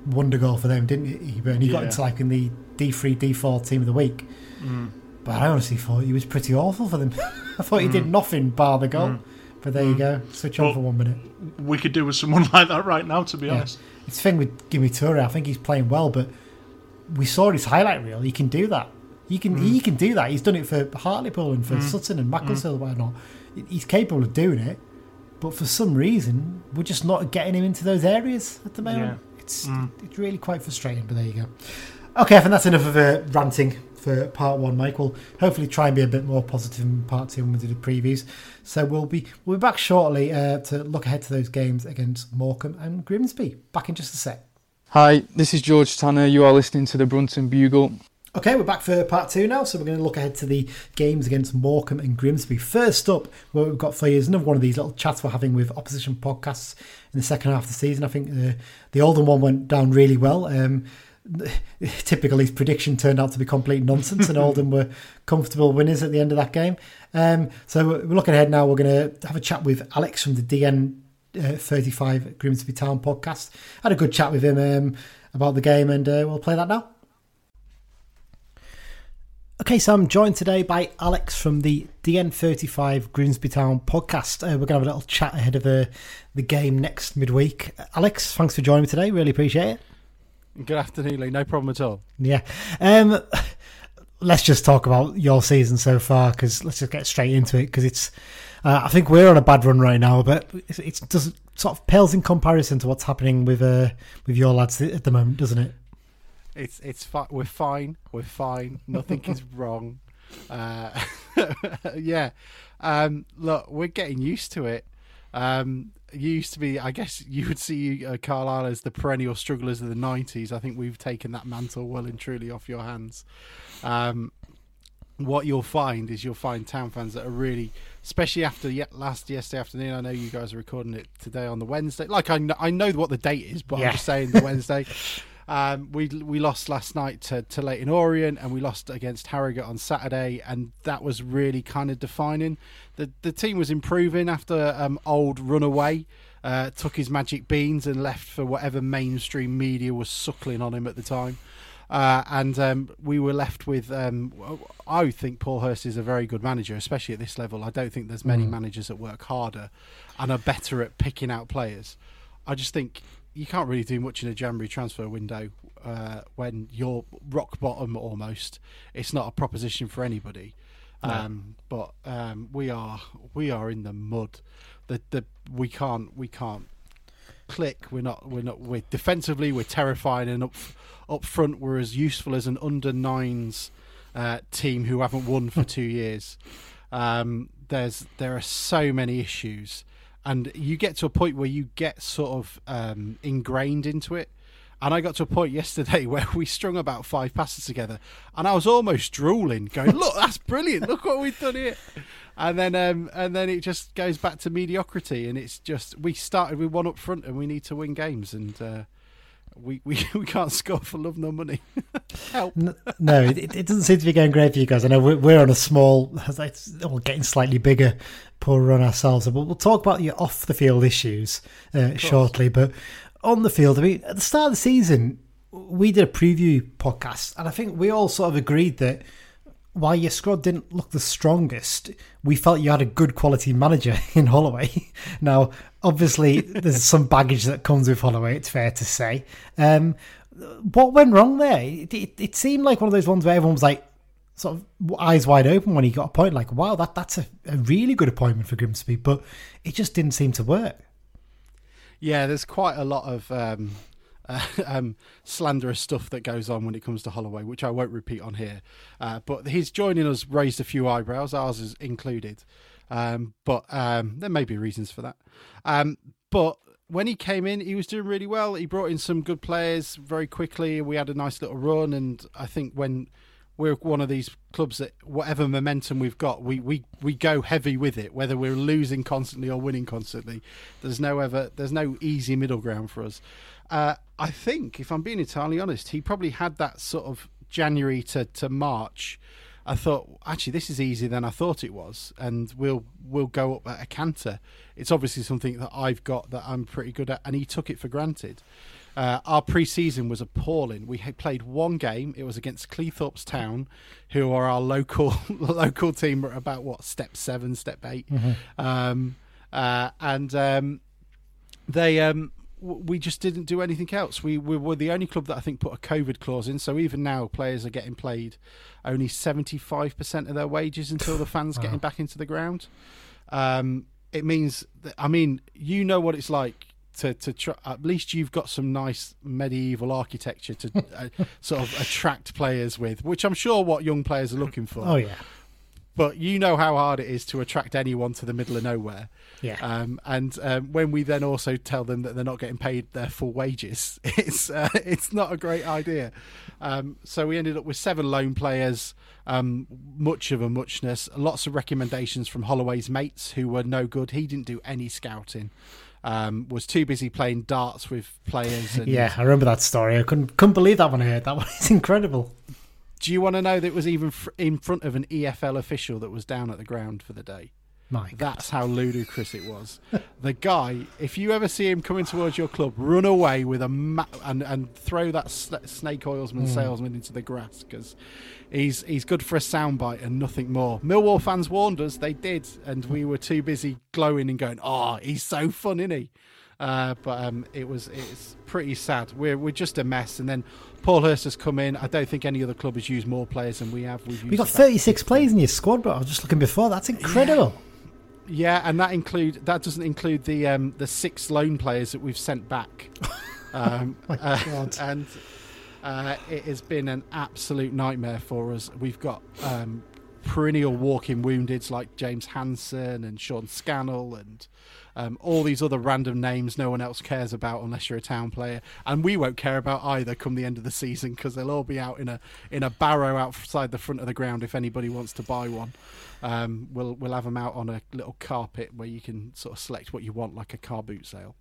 Speaker 3: wonder goal for them, didn't he? But and he got into like in the D three D four team of the week.
Speaker 4: Mm.
Speaker 3: But I honestly thought he was pretty awful for them. I thought he did nothing bar the goal. But there you go. Switch on
Speaker 4: Mm.
Speaker 3: For one minute.
Speaker 4: We could do with someone like that right now, to be
Speaker 3: Yeah.
Speaker 4: honest.
Speaker 3: It's the thing with Gime Toure. I think he's playing well, but we saw his highlight reel. He can do that. He can
Speaker 4: Mm.
Speaker 3: he can do that. He's done it for Hartlepool and for Sutton and Macclesfield, why not? He's capable of doing it, but for some reason we're just not getting him into those areas at the moment.
Speaker 4: Yeah.
Speaker 3: It's
Speaker 4: Mm.
Speaker 3: it's really quite frustrating. But there you go. Okay, I think that's enough of uh, ranting for part one, Mike. We'll hopefully try and be a bit more positive in part two when we do the previews. So we'll be we'll be back shortly uh, to look ahead to those games against Morecambe and Grimsby. Back in just a sec.
Speaker 5: Hi, this is George Tanner. You are listening to the Brunton Bugle.
Speaker 3: Okay, we're back for part two now, so we're going to look ahead to the games against Morecambe and Grimsby. First up, what we've got for you is another one of these little chats we're having with opposition podcasts in the second half of the season. I think uh, the Oldham one went down really well. Um, typically, his prediction turned out to be complete nonsense, and Oldham were comfortable winners at the end of that game. Um, so we're looking ahead now. We're going to have a chat with Alex from the DN uh, 35 Grimsby Town podcast. I Had a good chat with him um, about the game, and uh, we'll play that now. Okay, so I'm joined today by Alex from the DN35 Grimsby Town podcast. Uh, we're going to have a little chat ahead of the, the game next midweek. Alex, thanks for joining me today. Really appreciate it.
Speaker 6: Good afternoon, Lee. No problem at all.
Speaker 3: Yeah. Um, let's just talk about your season so far because let's just get straight into it because it's. Uh, I think we're on a bad run right now, but it, does sort of pales in comparison to what's happening with uh, with your lads at the moment, doesn't it?
Speaker 6: It's it's fi- we're fine. We're fine. Nothing is wrong. Uh, yeah. Um, look, we're getting used to it. Um, you used to be, I guess, you would see uh, Carlisle as the perennial strugglers of the '90s. I think we've taken that mantle well and truly off your hands. Um, what you'll find is you'll find town fans that are really, especially after ye- last yesterday afternoon. I know you guys are recording it today on the Wednesday. Like I know, I know what the date is, but
Speaker 3: Yeah.
Speaker 6: I'm just saying the Wednesday. Um, we we lost last night to, to Leyton Orient and we lost against Harrogate on Saturday, and that was really kind of defining. The the team was improving after um, old runaway uh, took his magic beans and left for whatever mainstream media was suckling on him at the time. Uh, and um, we were left with. Um, I think Paul Hurst is a very good manager, especially at this level. I don't think there's many managers that work harder and are better at picking out players. I just think you can't really do much in a January transfer window uh, when you're rock bottom almost. It's not a proposition for anybody. Um, but um, we are we are in the mud. The the we can't we can't click. We're not we're not we're defensively we're terrifying and up up front we're as useful as an under nines uh, team who haven't won for two years. Um, there's there are so many issues, and you get to a point where you get sort of um, ingrained into it. And I got to a point yesterday where we strung about five passes together, and I was almost drooling, going, "Look, that's brilliant! Look what we've done here!" And then, um, and then it just goes back to mediocrity, and it's just we started with one up front, and we need to win games, and uh, we, we we can't score for love nor money. Help!
Speaker 3: No, it, it doesn't seem to be going great for you guys. I know we're, we're on a small, it's, we're getting slightly bigger poor run ourselves. But we'll talk about your off the field issues uh, shortly. But on the field, I mean, at the start of the season, we did a preview podcast, and I think we all sort of agreed that while your squad didn't look the strongest, we felt you had a good quality manager in Holloway. now, obviously, there's some baggage that comes with Holloway. It's fair to say. Um, what went wrong there? It, it, it seemed like one of those ones where everyone was like, sort of eyes wide open when he got a point. Like, wow, that that's a, a really good appointment for Grimsby, but it just didn't seem to work.
Speaker 6: Yeah, there's quite a lot of um, uh, um, slanderous stuff that goes on when it comes to Holloway, which I won't repeat on here. Uh, but his joining us raised a few eyebrows, ours is included. Um, but um, there may be reasons for that. Um, but when he came in, he was doing really well. He brought in some good players very quickly. We had a nice little run, and I think when we're one of these clubs that whatever momentum we've got, we, we, we go heavy with it, whether we're losing constantly or winning constantly. There's no ever there's no easy middle ground for us. Uh, I think, if I'm being entirely honest, he probably had that sort of January to, to March. I thought actually this is easier than I thought it was, and we'll we'll go up at a canter. It's obviously something that I've got that I'm pretty good at, and he took it for granted. Uh, our pre-season was appalling. We had played one game. It was against Cleethorpes Town, who are our local local team. About what step seven, step 8 um, uh, and um, they um, we just didn't do anything else. We, we were the only club that I think put a COVID clause in. So even now, players are getting paid only seventy five percent of their wages until the fans getting back into the ground. Um, it means that, I mean, you know what it's like to to try, at least you've got some nice medieval architecture to uh, sort of attract players with, which I'm sure what young players are looking for.
Speaker 3: Oh yeah,
Speaker 6: But you know how hard it is to attract anyone to the middle of nowhere.
Speaker 3: yeah.
Speaker 6: Um, and um, when we then also tell them that they're not getting paid their full wages, it's uh, it's not a great idea. Um, so we ended up with seven loan players, um, much of a muchness, lots of recommendations from Holloway's mates who were no good. He didn't do any scouting. Um, was too busy playing darts with players. And
Speaker 3: yeah, I remember that story. I couldn't couldn't believe that when I heard that one. It's incredible.
Speaker 6: Do you want to know that it was even fr- in front of an EFL official that was down at the ground for the day?
Speaker 3: My God.
Speaker 6: That's how ludicrous it was. the guy, if you ever see him coming towards your club, run away with a ma- and and throw that sn- snake oilsman hmm. salesman into the grass because he's he's good for a soundbite and nothing more. Millwall fans warned us; they did, and we were too busy glowing and going, "Oh, he's so fun, isn't he?" Uh, but um, it was it's pretty sad. We're we're just a mess. And then Paul Hurst has come in. I don't think any other club has used more players than we have. We've
Speaker 3: We got 36 players in your squad, but I was just looking before. That's incredible.
Speaker 6: Yeah, and that include that doesn't include the um, the six loan players that we've sent back. Um,
Speaker 3: My
Speaker 6: uh,
Speaker 3: God.
Speaker 6: and uh, it has been an absolute nightmare for us. We've got um, perennial walking woundeds like James Hansen and Sean Scannell and um, all these other random names no one else cares about unless you're a town player, and we won't care about either come the end of the season because they'll all be out in a in a barrow outside the front of the ground if anybody wants to buy one. Um, we'll we'll have them out on a little carpet where you can sort of select what you want, like a car boot sale.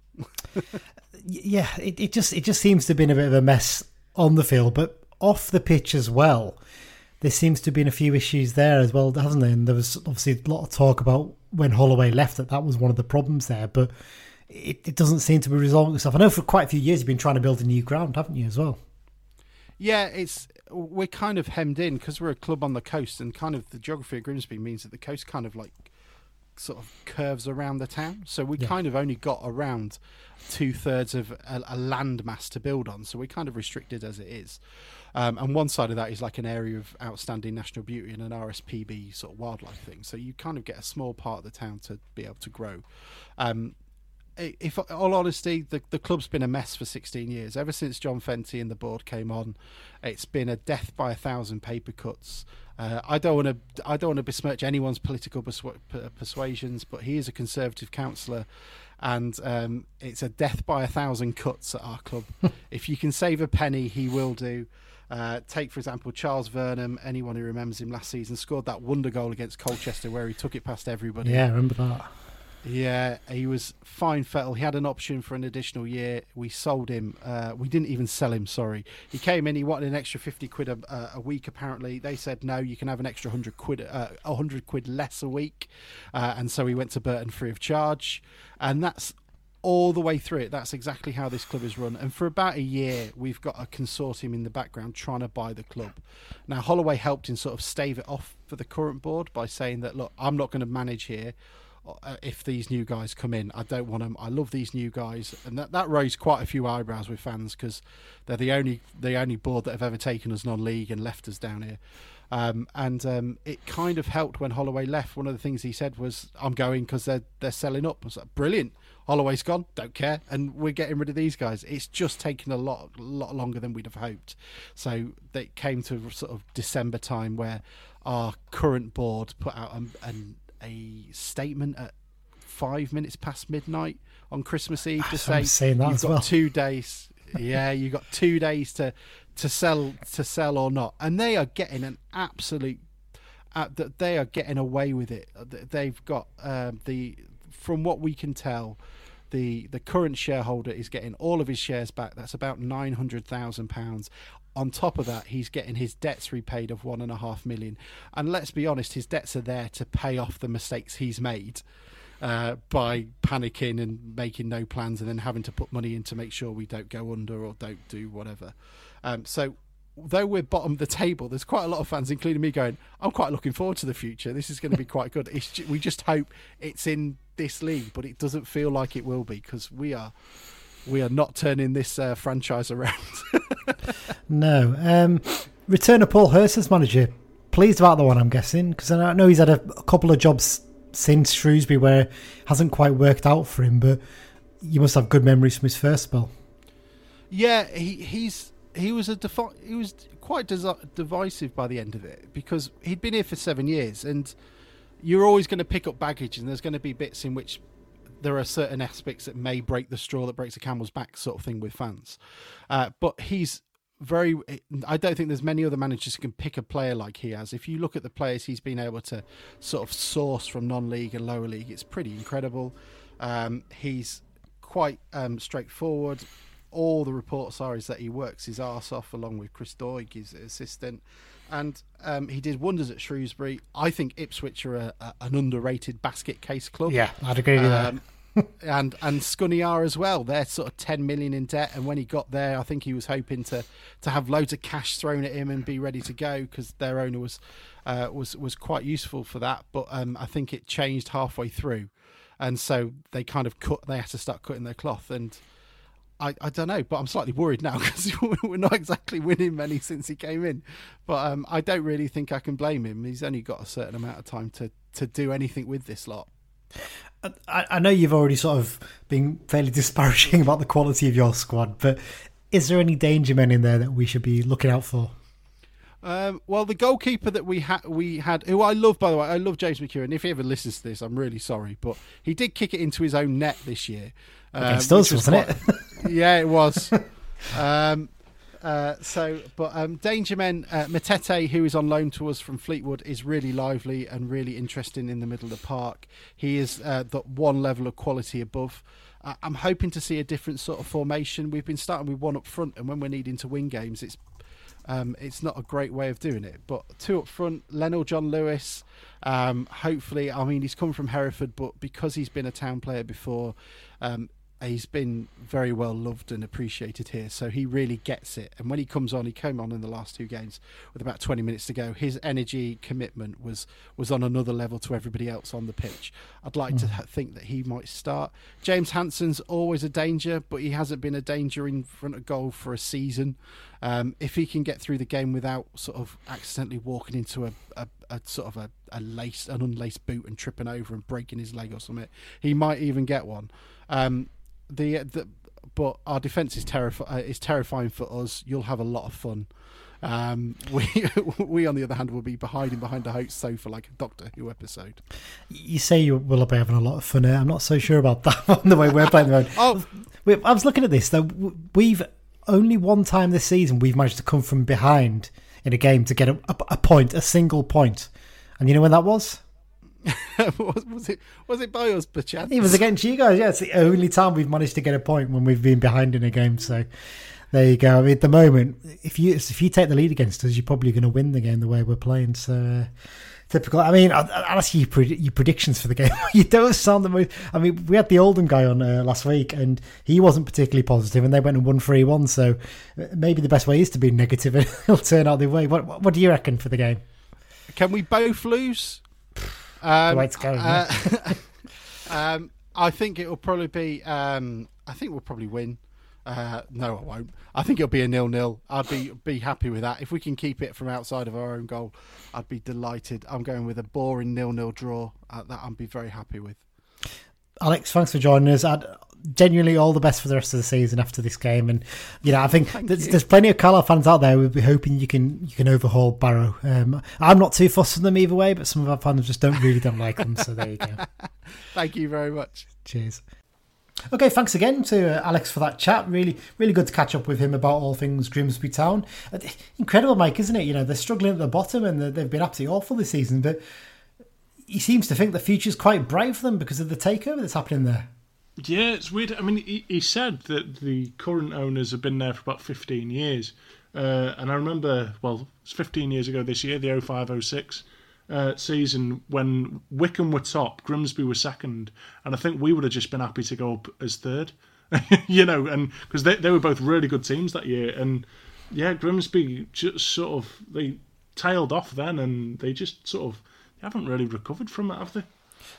Speaker 3: Yeah, it, it just it just seems to have been a bit of a mess on the field, but off the pitch as well. There seems to have been a few issues there as well, hasn't there? And there was obviously a lot of talk about when Holloway left that that was one of the problems there, but it, it doesn't seem to be resolving itself. I know for quite a few years you've been trying to build a new ground, haven't you, as well?
Speaker 6: Yeah, it's we're kind of hemmed in because we're a club on the coast, and kind of the geography of Grimsby means that the coast kind of like sort of curves around the town. So we
Speaker 3: Yeah.
Speaker 6: kind of only got around two thirds of a, a land mass to build on. So we're kind of restricted as it is. Um, and one side of that is like an area of outstanding national beauty and an RSPB sort of wildlife thing. So you kind of get a small part of the town to be able to grow. Um, if all honesty, the, the club's been a mess for 16 years. Ever since John Fenty and the board came on, it's been a death by a thousand paper cuts. Uh, I don't want to. I don't want to besmirch anyone's political persua- per- persuasions, but he is a conservative councillor, and um, it's a death by a thousand cuts at our club. if you can save a penny, he will do. Uh, take for example Charles Vernam, Anyone who remembers him last season scored that wonder goal against Colchester where he took it past everybody.
Speaker 3: Yeah, I remember that.
Speaker 6: Yeah, he was fine fettle. He had an option for an additional year. We sold him. Uh, we didn't even sell him. Sorry, he came in. He wanted an extra fifty quid a, a- a week. Apparently, they said no. You can have an extra hundred quid, uh, a hundred quid less a week, uh, and so he went to Burton free of charge. And that's all the way through it. That's exactly how this club is run. And for about a year, we've got a consortium in the background trying to buy the club. Now, Holloway helped in sort of stave it off for the current board by saying that, look, I'm not going to manage here uh, if these new guys come in. I don't want them. I love these new guys, and that, that raised quite a few eyebrows with fans because they're the only the only board that have ever taken us non-league and left us down here. Um, and um, it kind of helped when Holloway left. One of the things he said was, "I'm going because they're they're selling up." I was like, "Brilliant." Holloway's gone, don't care, and we're getting rid of these guys. It's just taken a lot, lot longer than we'd have hoped. So they came to sort of December time where our current board put out a, an, a statement at five minutes past midnight on Christmas Eve to say you've got
Speaker 3: well."
Speaker 6: two days. Yeah, you've got two days to to sell to sell or not, and they are getting an absolute. Uh, that they are getting away with it. Uh, they've got um, the, from what we can tell, the the current shareholder is getting all of his shares back. That's about nine hundred thousand pounds. On top of that, he's getting his debts repaid of one and a half million. And let's be honest, his debts are there to pay off the mistakes he's made uh, by panicking and making no plans and then having to put money in to make sure we don't go under or don't do whatever. Um, so though we're bottom of the table, there's quite a lot of fans, including me, going, "I'm quite looking forward to the future. This is going to be quite good." It's, we just hope it's in this league, but it doesn't feel like it will be because we are we are not turning this uh, franchise around.
Speaker 3: no. Um, return of Paul Hurst as manager. Pleased about the one, I'm guessing, because I know he's had a, a couple of jobs since Shrewsbury where it hasn't quite worked out for him, but you must have good memories from his first spell.
Speaker 6: Yeah, he he's he was a defi- he was quite desi- divisive by the end of it because he'd been here for seven years, and you're always going to pick up baggage, and there's going to be bits in which there are certain aspects that may break the straw that breaks the camel's back, sort of thing with fans. Uh, but he's very. I don't think there's many other managers who can pick a player like he has. If you look at the players he's been able to sort of source from non-league and lower league, it's pretty incredible. Um, he's quite um, straightforward. All the reports are is that he works his arse off along with Chris Doig, his assistant, and um, he did wonders at Shrewsbury. I think Ipswich are a, a, an underrated basket case club.
Speaker 3: Yeah, I'd agree with that
Speaker 6: Um, and and Scunny are as well. They're sort of ten million in debt, and when he got there, I think he was hoping to to have loads of cash thrown at him and be ready to go because their owner was uh, was was quite useful for that. But um, I think it changed halfway through, and so they kind of cut. They had to start cutting their cloth, and I, I don't know, but I'm slightly worried now because we're not exactly winning many since he came in. But um, I don't really think I can blame him. He's only got a certain amount of time to to do anything with this lot.
Speaker 3: I, I know you've already sort of been fairly disparaging about the quality of your squad, but is there any danger men in there that we should be looking out for?
Speaker 6: Um, well, the goalkeeper that we had, we had, who I love, by the way, I love James McKeown. If he ever listens to this, I'm really sorry, but he did kick it into his own net this year.
Speaker 3: Um, Against us, was wasn't
Speaker 6: quite, it? Yeah, it was. um, uh, so, but um, Dangermen uh, Matete, who is on loan to us from Fleetwood, is really lively and really interesting in the middle of the park. He is uh, the one level of quality above. Uh, I'm hoping to see a different sort of formation. We've been starting with one up front, and when we're needing to win games, it's um, it's not a great way of doing it. But two up front, Lenell John-Lewis. Um, hopefully, I mean, he's come from Hereford, but because he's been a town player before, um, he's been very well loved and appreciated here, so he really gets it. And when he comes on, he came on in the last two games with about 20 minutes to go. His energy commitment was was on another level to everybody else on the pitch. I'd like mm. to hmm. think that he might start. James Hansen's always a danger, but he hasn't been a danger in front of goal for a season. Um, if he can get through the game without sort of accidentally walking into a, a, a sort of a, a lace, an unlaced boot and tripping over and breaking his leg or something, he might even get one. Um, the, the but our defense is terrifi- uh, is terrifying for us. You'll have a lot of fun. Um, we we on the other hand will be hiding behind a host sofa like a Doctor Who episode.
Speaker 3: You say you will be having a lot of fun here. I'm not so sure about that the way we're playing the oh, I was looking at this though. We've only one time this season we've managed to come from behind in a game to get a, a, a point, a single point, and you know when that was?
Speaker 6: was, was, it was it by us, perchance?
Speaker 3: It was against you guys. Yeah, it's the only time we've managed to get a point when we've been behind in a game. So there you go. I mean, at the moment, if you if you take the lead against us, you're probably going to win the game the way we're playing. So. Uh, typical. I mean, I'll, I'll ask you your predictions for the game. you don't sound the most. I mean, we had the Oldham guy on uh, last week, and he wasn't particularly positive, and they went and won three one. So uh, maybe the best way is to be negative, and it'll turn out the way. What, what do you reckon for the game?
Speaker 6: Can we both lose?
Speaker 3: Um, the way it's going. Uh,
Speaker 6: um, I think it will probably be. Um, I think we'll probably win. Uh, no, I won't. I think it'll be a nil-nil. I'd be be happy with that if we can keep it from outside of our own goal. I'd be delighted. I'm going with a boring nil-nil draw. Uh, that I'd be very happy with.
Speaker 3: Alex, thanks for joining us. I'd genuinely all the best for the rest of the season after this game, and you know I think there's, there's, plenty of Carlisle fans out there who'll be hoping you can you can overhaul Barrow. Um, I'm not too fussed on them either way, but some of our fans just don't really don't like them. So there you go.
Speaker 6: Thank you very much.
Speaker 3: Cheers. Okay, thanks again to uh, Alex for that chat. Really, really good to catch up with him about all things Grimsby Town. Uh, incredible, Mike, isn't it? You know they're struggling at the bottom and they've been absolutely awful this season, but he seems to think the future's quite bright for them because of the takeover that's happening there.
Speaker 4: Yeah, it's weird. I mean, he, he said that the current owners have been there for about 15 years. Uh, and I remember, well, it's 15 years ago this year, the 05 06 uh, season, when Wycombe were top, Grimsby were second. And I think we would have just been happy to go up as third, you know, and because they, they were both really good teams that year. And yeah, Grimsby just sort of, they tailed off then and they just sort of, they haven't really recovered from it, have they?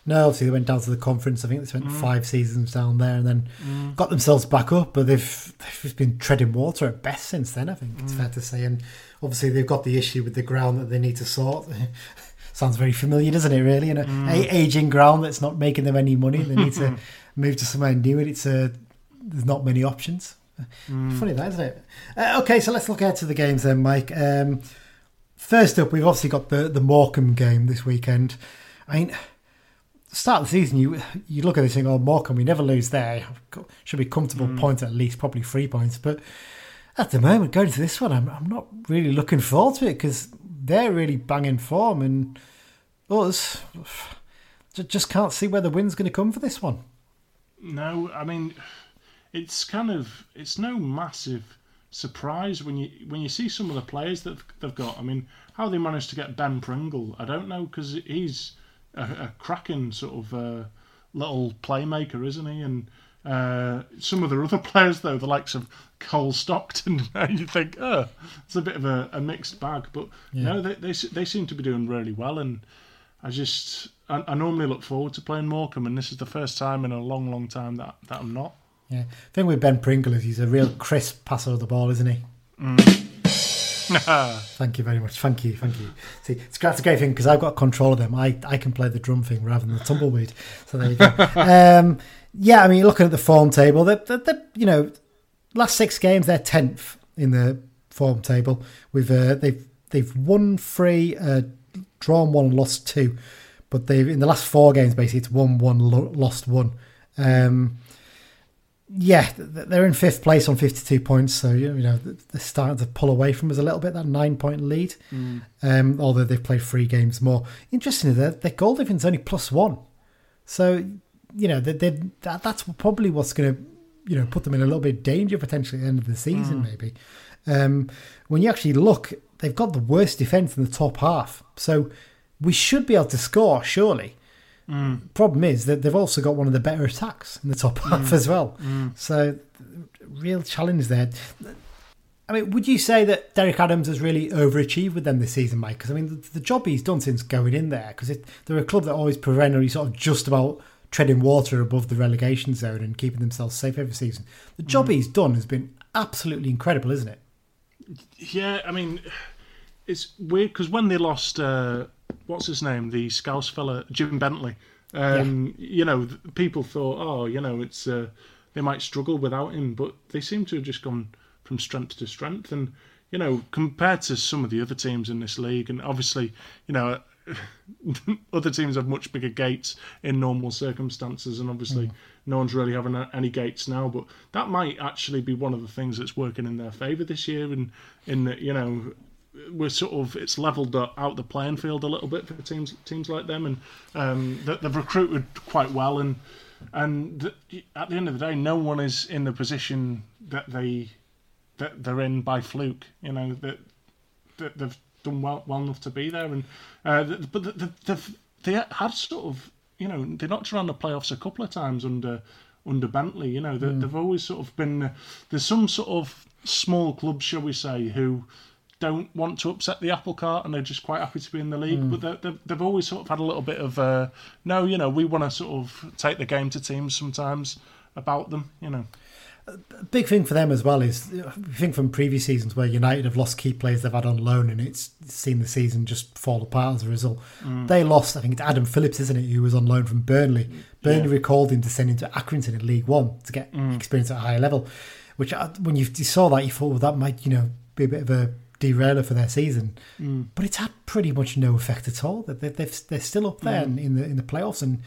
Speaker 3: No, obviously they went down to the conference. I think they spent mm. five seasons down there and then mm. got themselves back up. But they've they've been treading water at best since then. I think mm. it's fair to say. And obviously they've got the issue with the ground that they need to sort. Sounds very familiar, doesn't it? Really, you know, mm. aging ground that's not making them any money. They need to move to somewhere new, and it's a there's not many options. Mm. Funny that, isn't it? Uh, okay, so let's look ahead to the games then, Mike. Um, first up, we've obviously got the the Morecambe game this weekend. I mean start of the season, you you look at this and think, oh, Morecambe, we never lose there. Should be comfortable mm. point at least, probably three points. But at the moment, going to this one, I'm, I'm not really looking forward to it because they're really banging form and us just can't see where the win's going to come for this one.
Speaker 4: No, I mean, it's kind of it's no massive surprise when you when you see some of the players that they've got. I mean, how they managed to get Ben Pringle, I don't know because he's a, a cracking sort of uh, little playmaker, isn't he? And uh, some of the other players, though, the likes of Cole Stockton, you think, oh, it's a bit of a, a mixed bag. But yeah. no, they, they they seem to be doing really well, and I just I, I, normally look forward to playing Morecambe, and this is the first time in a long, long time that that I'm not.
Speaker 3: Yeah, the thing with Ben Pringle is he's a real crisp passer of the ball, isn't he? Mm. thank you very much. Thank you, thank you. See, it's that's a great thing because I've got control of them. I, I can play the drum thing rather than the tumbleweed. So there you go. um, yeah, I mean, looking at the form table, that that you know, last six games they're tenth in the form table. With uh, they've they've won three, uh, drawn one, lost two, but they've in the last four games basically it's won one, lost one. Um, yeah, they're in fifth place on 52 points, so you know they're starting to pull away from us a little bit. That nine point lead, mm. um, although they've played three games more. Interestingly, their, their goal difference is only plus one, so you know they that, that's probably what's going to you know put them in a little bit of danger potentially at the end of the season. Mm. Maybe um, when you actually look, they've got the worst defense in the top half, so we should be able to score surely. Mm. Problem is that they've also got one of the better attacks in the top half mm. as well. Mm. So, real challenge there. I mean, would you say that Derek Adams has really overachieved with them this season, Mike? Because I mean, the, the, job he's done since going in there, because they're a club that always perennially sort of just about treading water above the relegation zone and keeping themselves safe every season. The job mm. he's done has been absolutely incredible, isn't it?
Speaker 4: Yeah, I mean, it's weird because when they lost. Uh what's his name, the Scouse fella, Jim Bentley. Um, yeah. You know, people thought, oh, you know, it's uh, they might struggle without him, but they seem to have just gone from strength to strength. And you know, compared to some of the other teams in this league, and obviously, you know, other teams have much bigger gates in normal circumstances, and obviously, mm. no one's really having any gates now. But that might actually be one of the things that's working in their favour this year, and in that, you know, we're sort of it's leveled out the playing field a little bit for teams teams like them, and um, they've recruited quite well, and and at the end of the day, no one is in the position that they that they're in by fluke. You know that, that they've done well well enough to be there, and uh, but they've they had sort of you know they knocked around the playoffs a couple of times under under Bentley. You know they, mm. they've always sort of been there's some sort of small clubs, shall we say, who don't want to upset the apple cart and they're just quite happy to be in the league. Mm. But they've, they've always sort of had a little bit of, uh, no, you know, we want to sort of take the game to teams sometimes about them, you know.
Speaker 3: A big thing for them as well is I think from previous seasons where United have lost key players they've had on loan and it's seen the season just fall apart as a result. Mm. They lost, I think it's Adam Phillips, isn't it, who was on loan from Burnley. Burnley yeah. recalled him to send him to Accrington in League One to get mm. experience at a higher level. Which uh, when you saw that, you thought well, that might you know be a bit of a derailer for their season. Mm. But it's had pretty much no effect at all. They, they're still up there mm. in the in the playoffs, and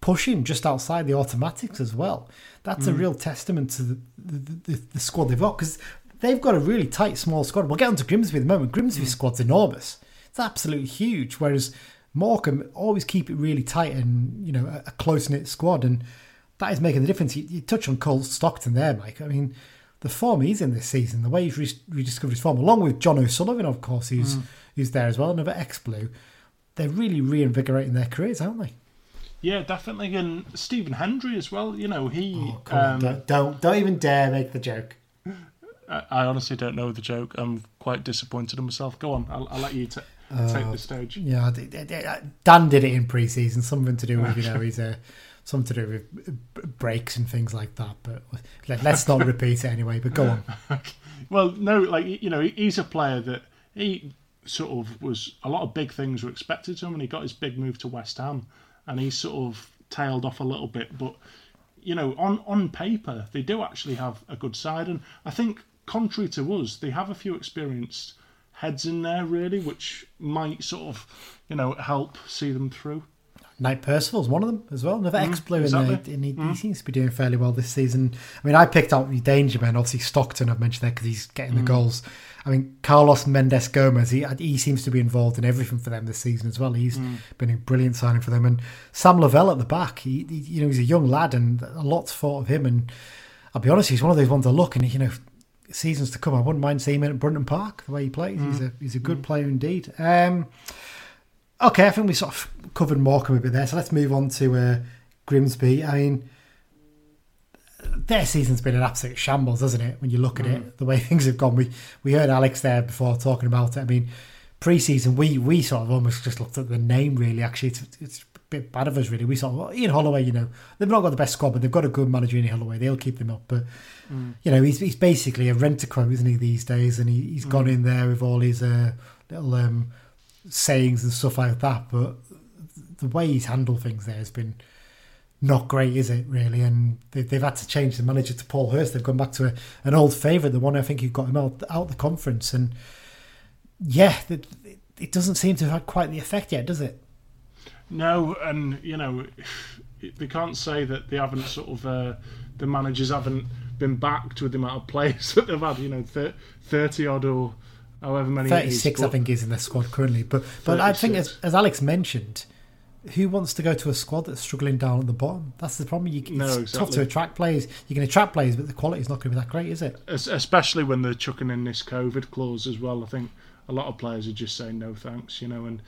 Speaker 3: pushing just outside the automatics as well. That's a real testament to the, the, the, the squad they've got because they've got a really tight, small squad. We'll get on to Grimsby in a moment. Grimsby's squad's enormous. It's absolutely huge. Whereas Morecambe always keep it really tight and, you know, a, a close knit squad. And that is making the difference. You, you touch on Cole Stockton there, Mike. I mean, the form he's in this season, the way he's re- rediscovered his form, along with John O'Sullivan, of course, who's, who's there as well, another ex Blue, they're really reinvigorating their careers, aren't they?
Speaker 4: Yeah, definitely. And Stephen Hendrie as well. You know, he.
Speaker 3: Oh, Come on,
Speaker 4: um,
Speaker 3: don't, don't, don't even dare make the joke.
Speaker 4: I, I honestly don't know the joke. I'm quite disappointed in myself. Go on, I'll, I'll let you t- take the stage.
Speaker 3: Yeah, Dan did it in pre-season, something to do with you know he's a something to do with breaks and things like that. But let, let's not repeat it anyway. But go on.
Speaker 4: Well, no, like you know, he's a player that he sort of was. A lot of big things were expected to him, and he got his big move to West Ham, and he sort of tailed off a little bit. But you know, on on paper, they do actually have a good side, and I think, contrary to us, they have a few experienced heads in there, really, which might sort of, you know, help see them through.
Speaker 3: Knight Percival's one of them as well. Another mm, ex-blue,
Speaker 4: exactly.
Speaker 3: in there, and mm. he, he seems to be doing fairly well this season. I mean, I picked out the danger men. Obviously, Stockton I've mentioned there because he's getting the mm. goals. I mean, Carlos Mendes Gomes. He he seems to be involved in everything for them this season as well. He's been a brilliant signing for them. And Sam Lavelle at the back. He, he you know he's a young lad and a lot's thought of him. And I'll be honest, he's one of those ones I look and you know seasons to come. I wouldn't mind seeing him at Brunton Park the way he plays. He's a he's a good player indeed. Um, Okay, I think we sort of covered Morecambe a bit there, so let's move on to uh, Grimsby. I mean, their season's been an absolute shambles, hasn't it? When you look at it, the way things have gone. We we heard Alex there before talking about it. I mean, pre-season we we sort of almost just looked at the name. Really, actually, it's, it's a bit bad of us. Really, we sort of well, Ian Holloway. You know, they've not got the best squad, but they've got a good manager in Ian Holloway. They'll keep them up. But you know, he's he's basically a rent a quote, isn't he? These days, and he, he's gone in there with all his uh, little. Um, sayings and stuff like that. But the way he's handled things there has been not great, is it really? And they, they've had to change the manager to Paul Hurst. They've gone back to a, an old favourite, the one I think who got him out out the conference. And yeah, it, it doesn't seem to have had quite the effect yet, does it?
Speaker 4: No, and you know, they can't say that they haven't sort of uh, the managers haven't been backed with the amount of players that they've had. You know, thirty odd or however many.
Speaker 3: 36, I think, is in their squad currently. But but I think, as, as Alex mentioned, who wants to go to a squad that's struggling down at the bottom? That's the problem. You, it's
Speaker 4: No,
Speaker 3: tough to attract players. You can attract players, but the quality's not going to be that great, is it?
Speaker 4: Es- especially when they're chucking in this COVID clause as well. I think a lot of players are just saying no thanks, you know. And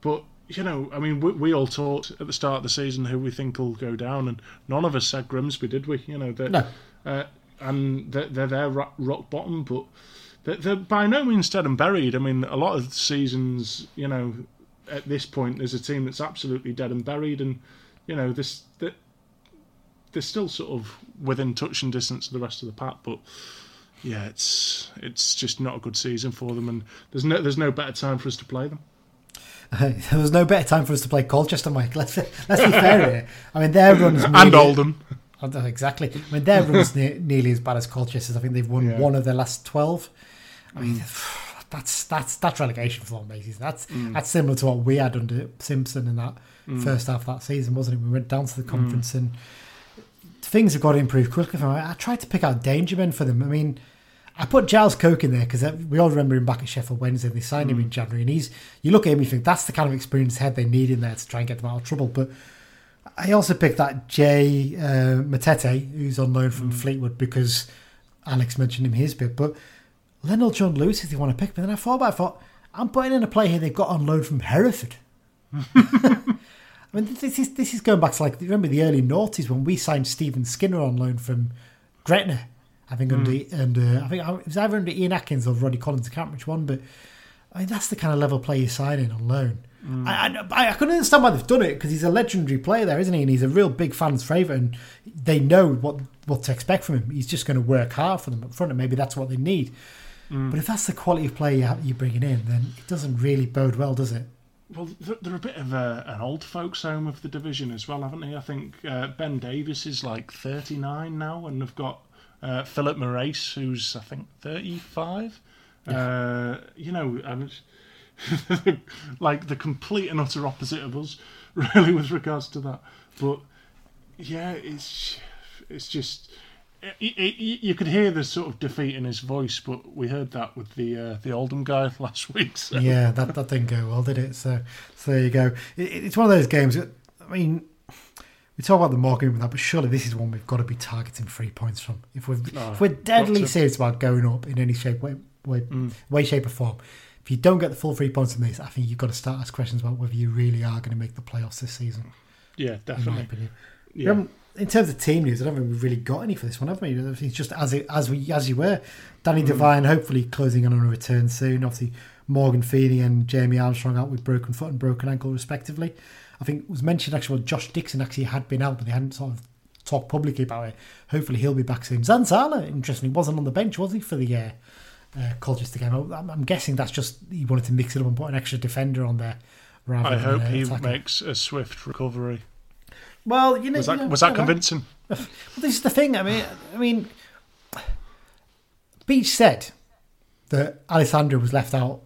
Speaker 4: but you know, I mean, we, we all talked at the start of the season who we think will go down, and none of us said Grimsby, did we? You know, they're,
Speaker 3: No.
Speaker 4: uh, and they're, they're there rock bottom, but they're, they're by no means dead and buried. I mean, a lot of seasons, you know, at this point, there's a team that's absolutely dead and buried, and you know, this that they're still sort of within touch and distance of the rest of the pack, but yeah, it's it's just not a good season for them, and there's no there's no better time for us to play them.
Speaker 3: there was no better time for us to play Colchester, Mike. Let's let's be fair here. I mean, their runs
Speaker 4: and
Speaker 3: nearly-
Speaker 4: Oldham.
Speaker 3: Oh, Exactly. I mean, their runs ne- nearly as bad as Colchester's. I think they've won
Speaker 4: Yeah.
Speaker 3: one of their last twelve. I mean, mm. that's that's that's relegation form basis. That's mm. that's similar to what we had under Simpson in that mm. first half of that season, wasn't it? We went down to the conference and things have got to improve quickly. I tried to pick out danger men for them. I mean, I put Giles Coke in there because we all remember him back at Sheffield Wednesday. They signed him in January, and he's you look at him, you think that's the kind of experienced head they need in there to try and get them out of trouble. But I also picked that Jay uh, Matete, who's on loan from Fleetwood, because Alex mentioned him his bit. But Lenell John-Lewis, if you want to pick, but then I thought about, it, I thought I'm putting in a player here they've got on loan from Hereford. I mean, this is this is going back to like remember the early noughties when we signed Stephen Skinner on loan from Gretna. I think under mm. under I think it was either under Ian Atkins or Roddy Collins. I can't remember which one, but I mean that's the kind of level player you're signing on loan. Mm. I, I I can understand why they've done it because he's a legendary player there, isn't he? And he's a real big fans' favourite, and they know what what to expect from him. He's just going to work hard for them up front, and maybe that's what they need. But if that's the quality of you have- you're bringing in, then it doesn't really bode well, does it?
Speaker 4: Well, they're a bit of a, an old folks' home of the division as well, haven't they? I think uh, Ben Davis is like 39 now, and they've got uh, Filipe Morais, who's I think 35. Uh, you know, and like the complete and utter opposite of us, really, with regards to that. But yeah, it's it's just it, it, you could hear the sort of defeat in his voice, but we heard that with the uh, the Oldham guy last week. So.
Speaker 3: Yeah, that, that didn't go well, did it? So, so there you go. It, it's one of those games. That, I mean, we talk about the Morecambe and that, but surely this is one we've got to be targeting three points from. If we're
Speaker 4: Oh,
Speaker 3: if we're deadly serious about going up in any shape, way, way,
Speaker 4: Mm.
Speaker 3: way, shape, or form, if you don't get the full three points from this, I think you've got to start asking questions about whether you really are going to make the playoffs this season.
Speaker 4: Yeah,
Speaker 3: In
Speaker 4: definitely.
Speaker 3: We
Speaker 4: Yeah.
Speaker 3: haven't- in terms of team news, I don't think we've really got any for this one, have we? It's just as it, as we as you were. Danny
Speaker 4: Mm.
Speaker 3: Devine hopefully closing in on a return soon. Obviously, Morgan Feeney and Jamie Armstrong out with broken foot and broken ankle respectively. I think it was mentioned actually well, Josh Dixon actually had been out, but they hadn't sort of talked publicly about it. Hopefully, he'll be back soon. Zanzala, interestingly, wasn't on the bench, was he, for the uh, uh, Colchester game? I'm, I'm guessing that's just he wanted to mix it up and put an extra defender on there. Rather
Speaker 4: I hope he
Speaker 3: attacker.
Speaker 4: makes a swift recovery.
Speaker 3: Well, you know,
Speaker 4: Was
Speaker 3: you
Speaker 4: that
Speaker 3: know,
Speaker 4: was that
Speaker 3: know.
Speaker 4: convincing?
Speaker 3: Well, this is the thing. I mean, I mean, Beech said that Alessandra was left out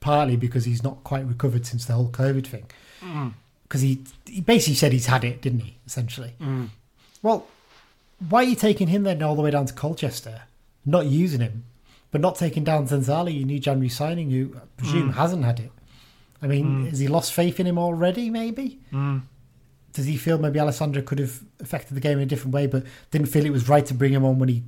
Speaker 3: partly because he's not quite recovered since the whole COVID thing. Mm. Because he he basically said he's had it, didn't he? Essentially. Mm. Well, why are you taking him then all the way down to Colchester, not using him, but not taking down Zanzala, your new January signing, who I presume mm. hasn't had it? I mean, has he lost faith in him already? Maybe does he feel maybe Alessandra could have affected the game in a different way, but didn't feel it was right to bring him on when he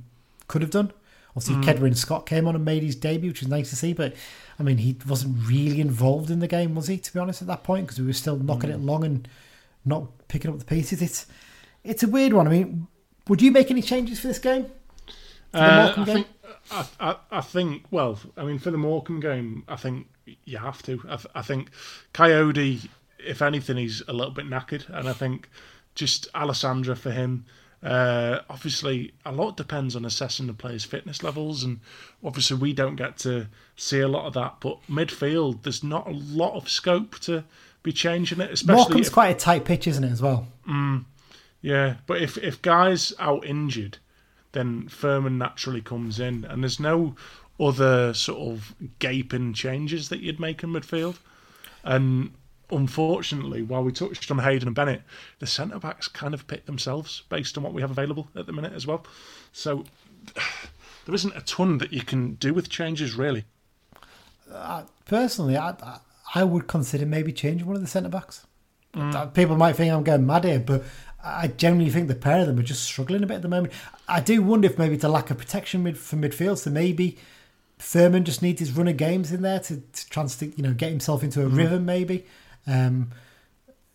Speaker 3: could have done? Obviously, Kedwin Scott came on and made his debut, which was nice to see, but I mean, he wasn't really involved in the game, was he? To be honest, at that point, because we were still knocking it long and not picking up the pieces. It's it's a weird one. I mean, would you make any changes for this game? For the
Speaker 4: Uh, I
Speaker 3: game?
Speaker 4: think I, I, I think well, I mean for the Morecambe game, I think you have to. I, th- I think Kayode, if anything, he's a little bit knackered, and I think just Alessandra for him. Uh, obviously, a lot depends on assessing the players' fitness levels, and obviously we don't get to see a lot of that. But midfield, there's not a lot of scope to be changing it, especially
Speaker 3: Morecambe's
Speaker 4: if,
Speaker 3: quite a tight pitch, isn't it, as well?
Speaker 4: yeah, but if if guys out injured, then Furman naturally comes in, and there's no other sort of gaping changes that you'd make in midfield. And unfortunately, while we touched on Hayden and Bennett, the centre backs kind of pick themselves based on what we have available at the minute as well. So there isn't a ton that you can do with changes really.
Speaker 3: Uh, personally, I, I- would consider maybe changing one of the centre backs. Mm. Uh, People might think I'm going mad here, but I genuinely think the pair of them are just struggling a bit at the moment. I do wonder if maybe it's a lack of protection mid, for midfield, so maybe Thurman just needs his run of games in there to, to try and stick, you know, get himself into a mm. rhythm. Maybe um,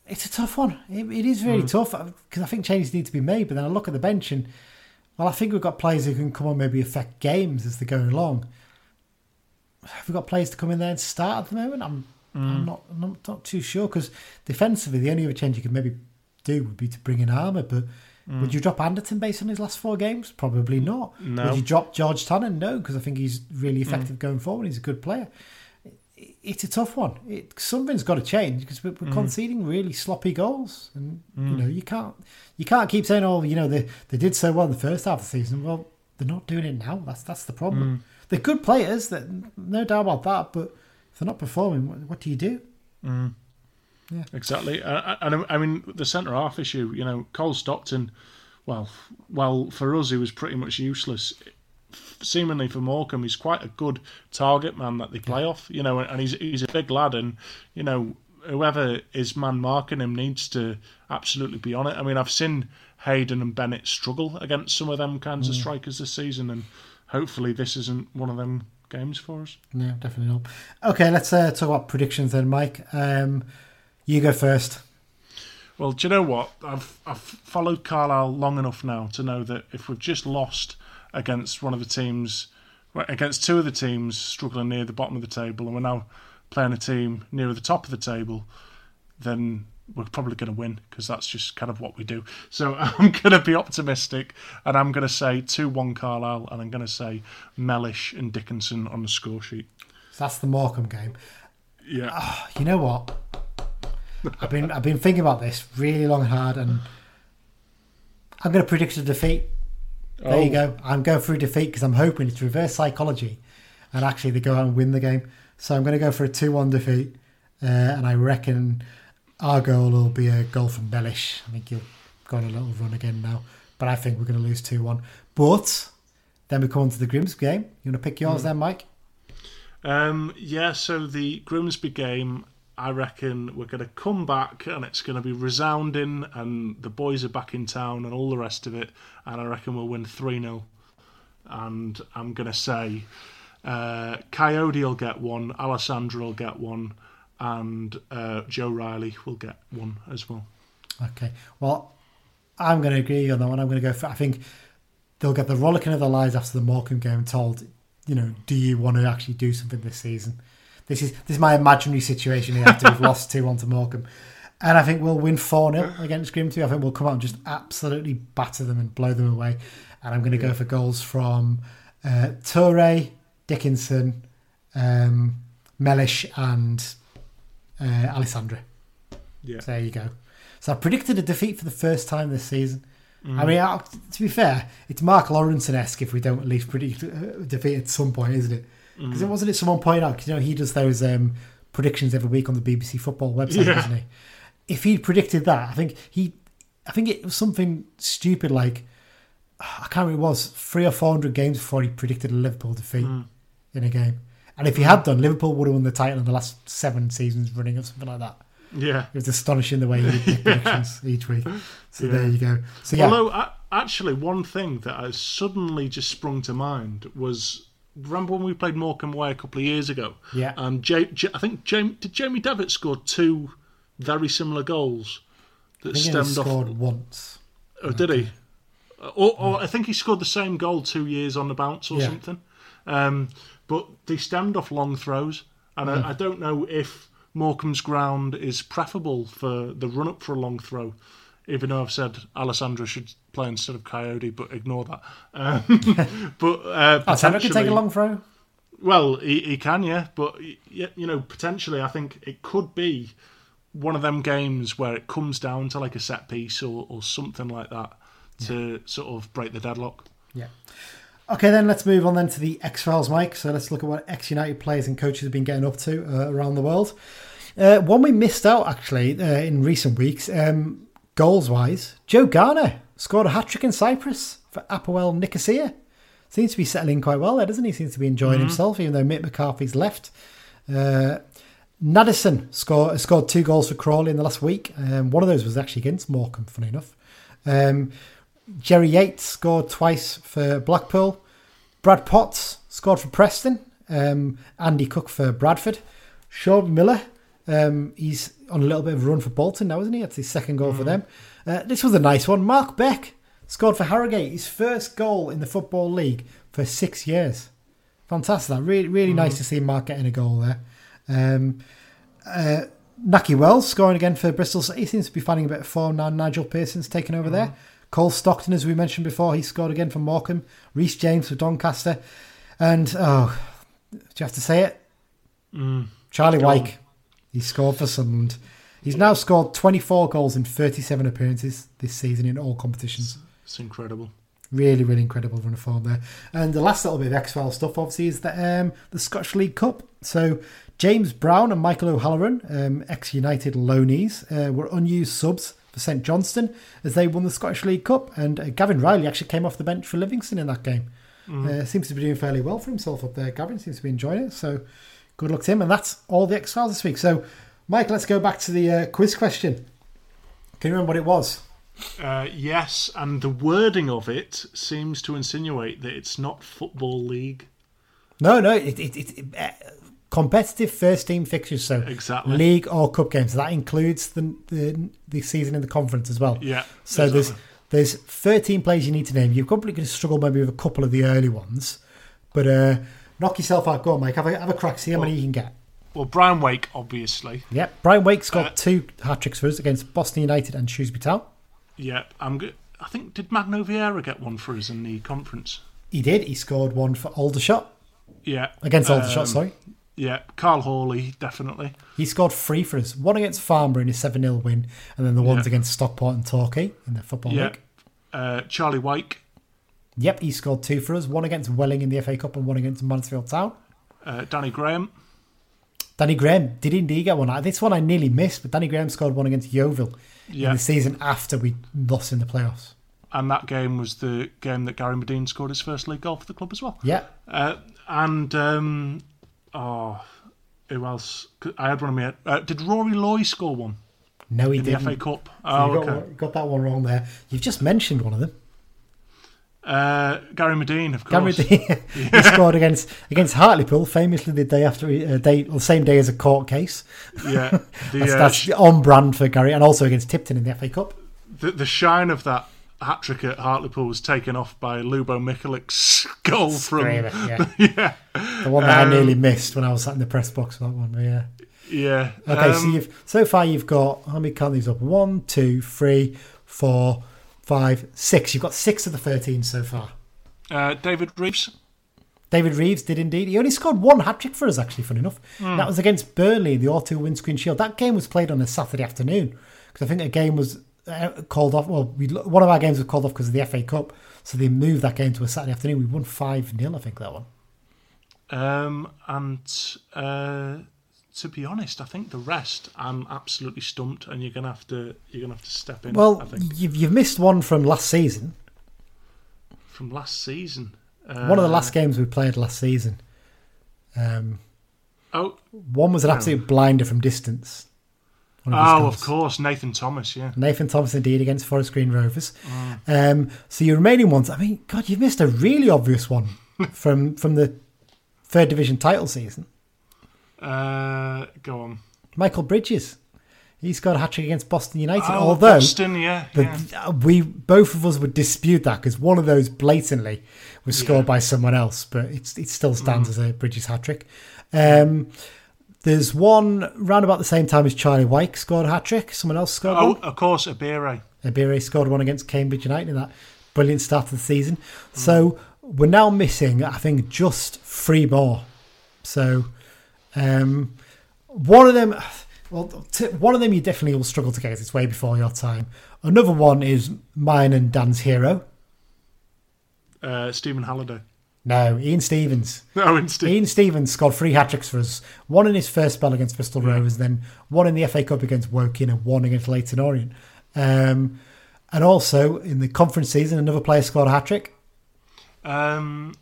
Speaker 3: it's a tough one. It, it is really hmm. tough uh, because I think changes need to be made. But then I look at the bench and well, I think we've got players who can come on maybe affect games as they're going along. Have we got players to come in there and start at the moment? I'm, I'm hmm. not, I'm not, not too sure because defensively, the only other change you could maybe do would be to bring in Armer. But hmm. would you drop Anderton based on his last four games? Probably not.
Speaker 4: No.
Speaker 3: Would you drop George Tanner? No, because I think he's really effective going forward. He's a good player. It- It's a tough one. It, something's got to change because we're, we're mm. conceding really sloppy goals, and you mm. know you can't you can't keep saying, "Oh, you know they they did so well in the first half of the season." Well, they're not doing it now. That's that's the problem. Mm. They're good players, that no doubt about that. But if they're not performing, what, what do you do?
Speaker 4: Exactly, Uh, and I- I mean the centre half issue. You know, Cole Stockton. Well, well, for us, he was pretty much useless. Seemingly for Morecambe, he's quite a good target man that they play off. You know, and he's he's a big lad, and you know whoever is man marking him needs to absolutely be on it. I mean, I've seen Hayden and Bennett struggle against some of them kinds of strikers this season, and hopefully this isn't one of them games for us.
Speaker 3: No, definitely not. Okay, let's uh, talk about predictions then, Mike. Um, you go first.
Speaker 4: Well, do you know what? I've I've followed Carlisle long enough now to know that if we've just lost against one of the teams, against two of the teams struggling near the bottom of the table, and we're now playing a team nearer the top of the table, then we're probably going to win because that's just kind of what we do. So I'm going to be optimistic, and I'm going to say two-one Carlisle, and I'm going to say Mellish and Dickenson on the score sheet.
Speaker 3: So that's the Morecambe game.
Speaker 4: Yeah, ah,
Speaker 3: You know what? I've been I've been thinking about this really long and hard, and I'm going to predict a defeat. There you
Speaker 4: Oh.
Speaker 3: go. I'm going for a defeat because I'm hoping it's reverse psychology, and actually they go out and win the game. So I'm going to go for a two-one defeat, uh, and I reckon our goal will be a goal from Mellish. I think he'll gone a little run again now. But I think we're going to lose 2 1. But then we come on to the Grimsby game. You want to pick yours then, Mike?
Speaker 4: Um, yeah, so the Grimsby game, I reckon we're going to come back and it's going to be resounding, and the boys are back in town and all the rest of it. And I reckon we'll win 3 0. And I'm going to say uh, Kayode will get one, Alessandra will get one, and uh, Joe Riley will get one as well.
Speaker 3: Okay. Well, I'm going to agree on that one. I'm going to go for. I think they'll get the rollicking of their lives after the Morecambe game, told, you know, do you want to actually do something this season? This is this is my imaginary situation here after we've lost two one to Morecambe, and I think we'll win four 0 against Grimsby. I think we'll come out and just absolutely batter them and blow them away. And I'm going to go for goals from uh, Toure, Dickenson, um, Mellish, and uh, Alessandra.
Speaker 4: Yeah.
Speaker 3: So there you go. So I predicted a defeat for the first time this season. I mean, to be fair, it's Mark Lawrenson esque if we don't at least predict a defeat at some point, isn't it? Because it wasn't it someone pointed out, 'cause, you know, he does those um, predictions every week on the BBC football website,
Speaker 4: Yeah.
Speaker 3: doesn't he? If he predicted that, I think he, I think it was something stupid like, I can't remember what it was, three or four hundred games before he predicted a Liverpool defeat in a game. And if he had done, Liverpool would have won the title in the last seven seasons running or something like that.
Speaker 4: Yeah.
Speaker 3: It was astonishing the way he did make predictions each week. So there you go. So yeah,
Speaker 4: Although, actually, one thing that has suddenly just sprung to mind was remember when we played Morecambe away a couple of years ago?
Speaker 3: Yeah.
Speaker 4: Um, J- J- I think Jamie, did Jamie Devitt score two very similar goals that
Speaker 3: think he
Speaker 4: stemmed
Speaker 3: scored
Speaker 4: off.
Speaker 3: once.
Speaker 4: Oh, did he? Or, or I think he scored the same goal two years on the bounce or
Speaker 3: Yeah.
Speaker 4: something. Um, but they stemmed off long throws, and
Speaker 3: Mm.
Speaker 4: I, I don't know if Morecambe's ground is preferable for the run up for a long throw. Even though I've said Alessandra should play instead of Kayode, but ignore that. Um, but uh,
Speaker 3: Oh, can take a long throw.
Speaker 4: well, he, he can, yeah, but you know, potentially, I think it could be one of them games where it comes down to like a set piece or, or something like that to sort of break the deadlock.
Speaker 3: Yeah. Okay, then let's move on then to the X Files, Mike. So let's look at what ex United players and coaches have been getting up to uh, around the world. Uh, one we missed out actually uh, in recent weeks, um, goals wise. Joe Garner scored a hat trick in Cyprus for Apoel Nicosia. Seems to be settling quite well there, doesn't he? Seems to be enjoying himself, even though Mick McCarthy's left. Uh, Nadesan scored scored two goals for Crawley in the last week. Um, one of those was actually against Morecambe, funny enough. Um, Jerry Yates scored twice for Blackpool. Brad Potts scored for Preston. Um, Andy Cook for Bradford. Sean Miller, um, he's on a little bit of a run for Bolton now, isn't he? That's his second goal for them. Uh, this was a nice one. Mark Beck scored for Harrogate, his first goal in the Football League for six years. Fantastic. Really, really nice to see Mark getting a goal there. Um, uh, Nakhi Wells scoring again for Bristol City. Seems to be finding a bit of form now. Nigel Pearson's taken over there. Cole Stockton, as we mentioned before, he scored again for Morecambe. Reece James for Doncaster. And, oh, do you have to say it? Charlie
Speaker 4: Go.
Speaker 3: Wyke. He scored for Sunderland. He's now scored 24 goals in 37 appearances this season in all competitions.
Speaker 4: It's incredible.
Speaker 3: Really, really incredible run of form there. And the last little bit of X File stuff, obviously, is the um, the Scottish League Cup. So James Brown and Michael O'Halloran, um, ex United loanees, uh, were unused subs for St Johnstone as they won the Scottish League Cup. And uh, Gavin Reilly actually came off the bench for Livingston in that game. Uh, seems to be doing fairly well for himself up there. Gavin seems to be enjoying it. So good luck to him. And that's all the X Files this week. So, Mike, let's go back to the uh, quiz question. Can you remember what it was?
Speaker 4: Uh, yes, and the wording of it seems to insinuate that it's not football league.
Speaker 3: No, no, it, it, it, uh, competitive first team fixtures. So
Speaker 4: Exactly.
Speaker 3: league or cup games. That includes the the, the season in the conference as well.
Speaker 4: Yeah,
Speaker 3: So
Speaker 4: exactly.
Speaker 3: there's there's 13 players you need to name. You're probably going to struggle maybe with a couple of the early ones, but uh, knock yourself out. Go on, Mike. Have a have a crack. See how many you can get.
Speaker 4: Well, Brian Wake, obviously.
Speaker 3: Yep. Brian Wake's got
Speaker 4: Uh,
Speaker 3: two hat tricks for us against Boston United and Shrewsbury Town.
Speaker 4: Yeah, I'm good. I think did Magno Vieira get one for us in the conference?
Speaker 3: He did. He scored one for Aldershot
Speaker 4: Yeah,
Speaker 3: against Aldershot.
Speaker 4: Um,
Speaker 3: Sorry.
Speaker 4: Yeah, Karl Hawley definitely.
Speaker 3: He scored three for us. One against Farnborough in a 7 0 win, and then the ones
Speaker 4: Yeah.
Speaker 3: against Stockport and Torquay in the Football
Speaker 4: Yeah,
Speaker 3: League.
Speaker 4: uh, Charlie Wyke.
Speaker 3: Yep, he scored two for us. One against Welling in the FA Cup and one against Mansfield Town.
Speaker 4: uh, Danny Graham.
Speaker 3: Danny Graham did indeed get one. This one I nearly missed, but Danny Graham scored one against Yeovil
Speaker 4: Yeah.
Speaker 3: in the season after we lost in the playoffs.
Speaker 4: And that game was the game that Gary Madine scored his first league goal for the club as well.
Speaker 3: Yeah,
Speaker 4: Uh, and um, oh, who else? I had one in my head. Uh, did Rory Loy score one
Speaker 3: no, he
Speaker 4: in the
Speaker 3: didn't.
Speaker 4: The FA Cup?
Speaker 3: So
Speaker 4: Oh,
Speaker 3: you got,
Speaker 4: okay.
Speaker 3: got that one wrong there. You've just mentioned one of them.
Speaker 4: Uh, Gary Madine, of course.
Speaker 3: Dean- he scored against against Hartlepool, famously the day after, uh, day, well, same day as a court case.
Speaker 4: yeah, the,
Speaker 3: That's,
Speaker 4: uh,
Speaker 3: that's on brand for Gary, and also against Tipton in the FA Cup.
Speaker 4: the the shine of that hat trick at Hartlepool was taken off by Lubo Michalik's goal from
Speaker 3: it, yeah.
Speaker 4: yeah
Speaker 3: The one that
Speaker 4: Um,
Speaker 3: I nearly missed when I was sat in the press box for that one. Yeah.
Speaker 4: yeah.
Speaker 3: Okay, so
Speaker 4: Um,
Speaker 3: you've so far you've got how many count these up? One, two, three, four, five, six. You've got six of the thirteen so far.
Speaker 4: uh, David Reeves.
Speaker 3: David Reeves did indeed. He only scored one hat trick for us, actually, fun enough. That was against Burnley, the Auto Windscreen Shield. That game was played on a Saturday afternoon because I think a game was uh, called off. Well, we, one of our games was called off because of the FA Cup, so they moved that game to a Saturday afternoon. We won 5 0, I think, that one.
Speaker 4: Um, and uh, to be honest, I think the rest I'm absolutely stumped, and you're gonna have to you're gonna have to step in.
Speaker 3: Well,
Speaker 4: I think
Speaker 3: you've, you've missed one from last season.
Speaker 4: from last season. Uh,
Speaker 3: One of the last games we played last season. Um,
Speaker 4: Oh,
Speaker 3: one was an absolute blinder from distance. His
Speaker 4: oh, of course, Nathan Thomas. Yeah,
Speaker 3: Nathan Thomas indeed against Forest Green Rovers. Um, so your remaining ones, I mean, God, you've missed a really obvious one from from the third division title season.
Speaker 4: Uh, go on.
Speaker 3: Michael Bridges, he scored a hat trick against Boston United.
Speaker 4: Oh,
Speaker 3: although
Speaker 4: Boston, yeah,
Speaker 3: the,
Speaker 4: yeah.
Speaker 3: uh, we both of us would dispute that because one of those blatantly was scored
Speaker 4: Yeah.
Speaker 3: by someone else, but it's it still stands as a Bridges hat trick. Um, there's one round about the same time as Charlie Wyke scored a hat trick. Someone else scored
Speaker 4: Oh,
Speaker 3: one.
Speaker 4: of course, Ibehre.
Speaker 3: Ibehre scored one against Cambridge United in that brilliant start to the season. So we're now missing, I think, just three more. So um, one of them, well, t- one of them you definitely will struggle to get. It's way before your time. Another one is mine and Dan's hero.
Speaker 4: Uh, Stephen Halliday.
Speaker 3: No, Ian Stevens.
Speaker 4: Oh, instead.
Speaker 3: Ian Stevens scored three hat tricks for us. One in his first spell against Bristol Rovers, then one in the FA Cup against Woking, and one against Leyton Orient. Um, and also in the conference season, another player scored a hat trick.
Speaker 4: Um,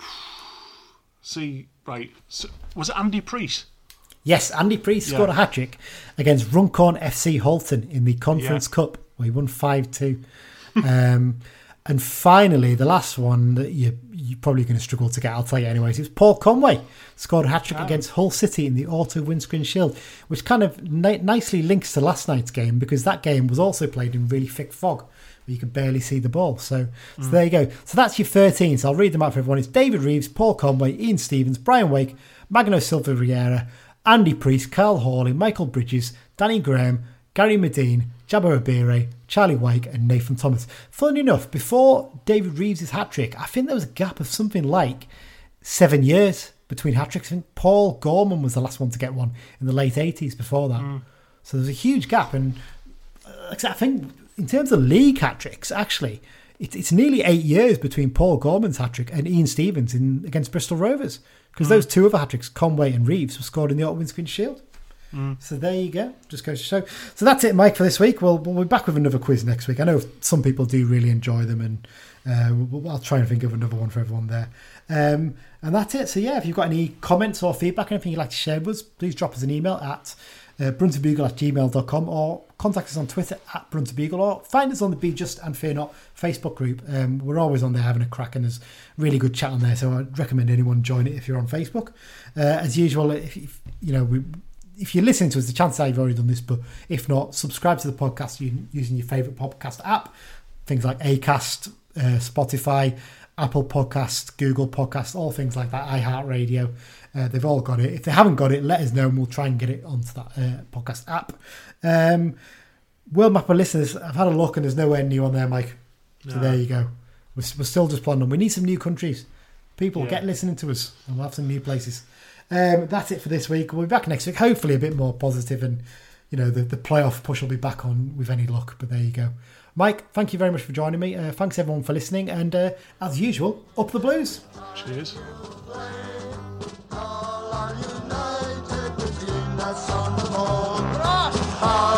Speaker 4: see, right. So, was it Andy Priest?
Speaker 3: Yes, Andy Priest
Speaker 4: Yeah.
Speaker 3: scored a hat trick against Runcorn FC Halton in the Conference
Speaker 4: Yeah.
Speaker 3: Cup, where he won 5 2. um, and finally, the last one that you, you're probably going to struggle to get, I'll tell you anyways, it was Paul Conway scored a hat trick
Speaker 4: Ah.
Speaker 3: against Hull City in the Auto Windscreen Shield, which kind of ni- nicely links to last night's game because that game was also played in really thick fog where you could barely see the ball. So, so there you go. So that's your 13. So I'll read them out for everyone. It's David Reeves, Paul Conway, Ian Stevens, Brian Wake, Magno Silva Vieira, Andy Priest, Karl Hawley, Michael Bridges, Danny Graham, Gary Madine, Jabo Ibehre, Charlie Wyke, and Nathan Thomas. Funnily enough, before David Reeves' hat trick, I think there was a gap of something like seven years between hat tricks. I think Paul Gorman was the last one to get one in the late 80s before that. So there's a huge gap. And uh, I think in terms of league hat tricks, actually, it's nearly eight years between Paul Gorman's hat trick and Ian Stevens in against Bristol Rovers. Because those two other hat tricks, Conway and Reeves, were scored in the Auto Windscreen Shield. So there you go. Just goes to show. So that's it, Mike, for this week. We'll, we'll be back with another quiz next week. I know some people do really enjoy them, and uh, we'll, I'll try and think of another one for everyone there. Um, and that's it. So yeah, if you've got any comments or feedback, anything you'd like to share with us, please drop us an email at uh, at gmail.com or contact us on Twitter at bruntonbugle or find us on the Be Just and Fear Not Facebook group. Um, we're always on there having a crack and there's really good chat on there. So I'd recommend anyone join it if you're on Facebook. Uh, as usual, if, if you know we if you're listening to us, the chance you've already done this, but if not, subscribe to the podcast using your favourite podcast app. Things like Acast, uh, Spotify, Apple Podcast, Google Podcast, all things like that, iHeartRadio. Uh, they've all got it. If they haven't got it, let us know and we'll try and get it onto that uh, podcast app. Um, World Map of Listeners, I've had a look and there's nowhere new on there, Mike. So
Speaker 4: No.
Speaker 3: there you go. We're, we're still just planning. We need some new countries. People
Speaker 4: Yeah.
Speaker 3: get listening to us and we'll have some new places. Um, that's it for this week. We'll be back next week, hopefully a bit more positive and you know the, the playoff push will be back on with any luck. But there you go. Mike, thank you very much for joining me. Uh, thanks everyone for listening, and uh, as usual, up the blues.
Speaker 4: Cheers.
Speaker 2: a son of all.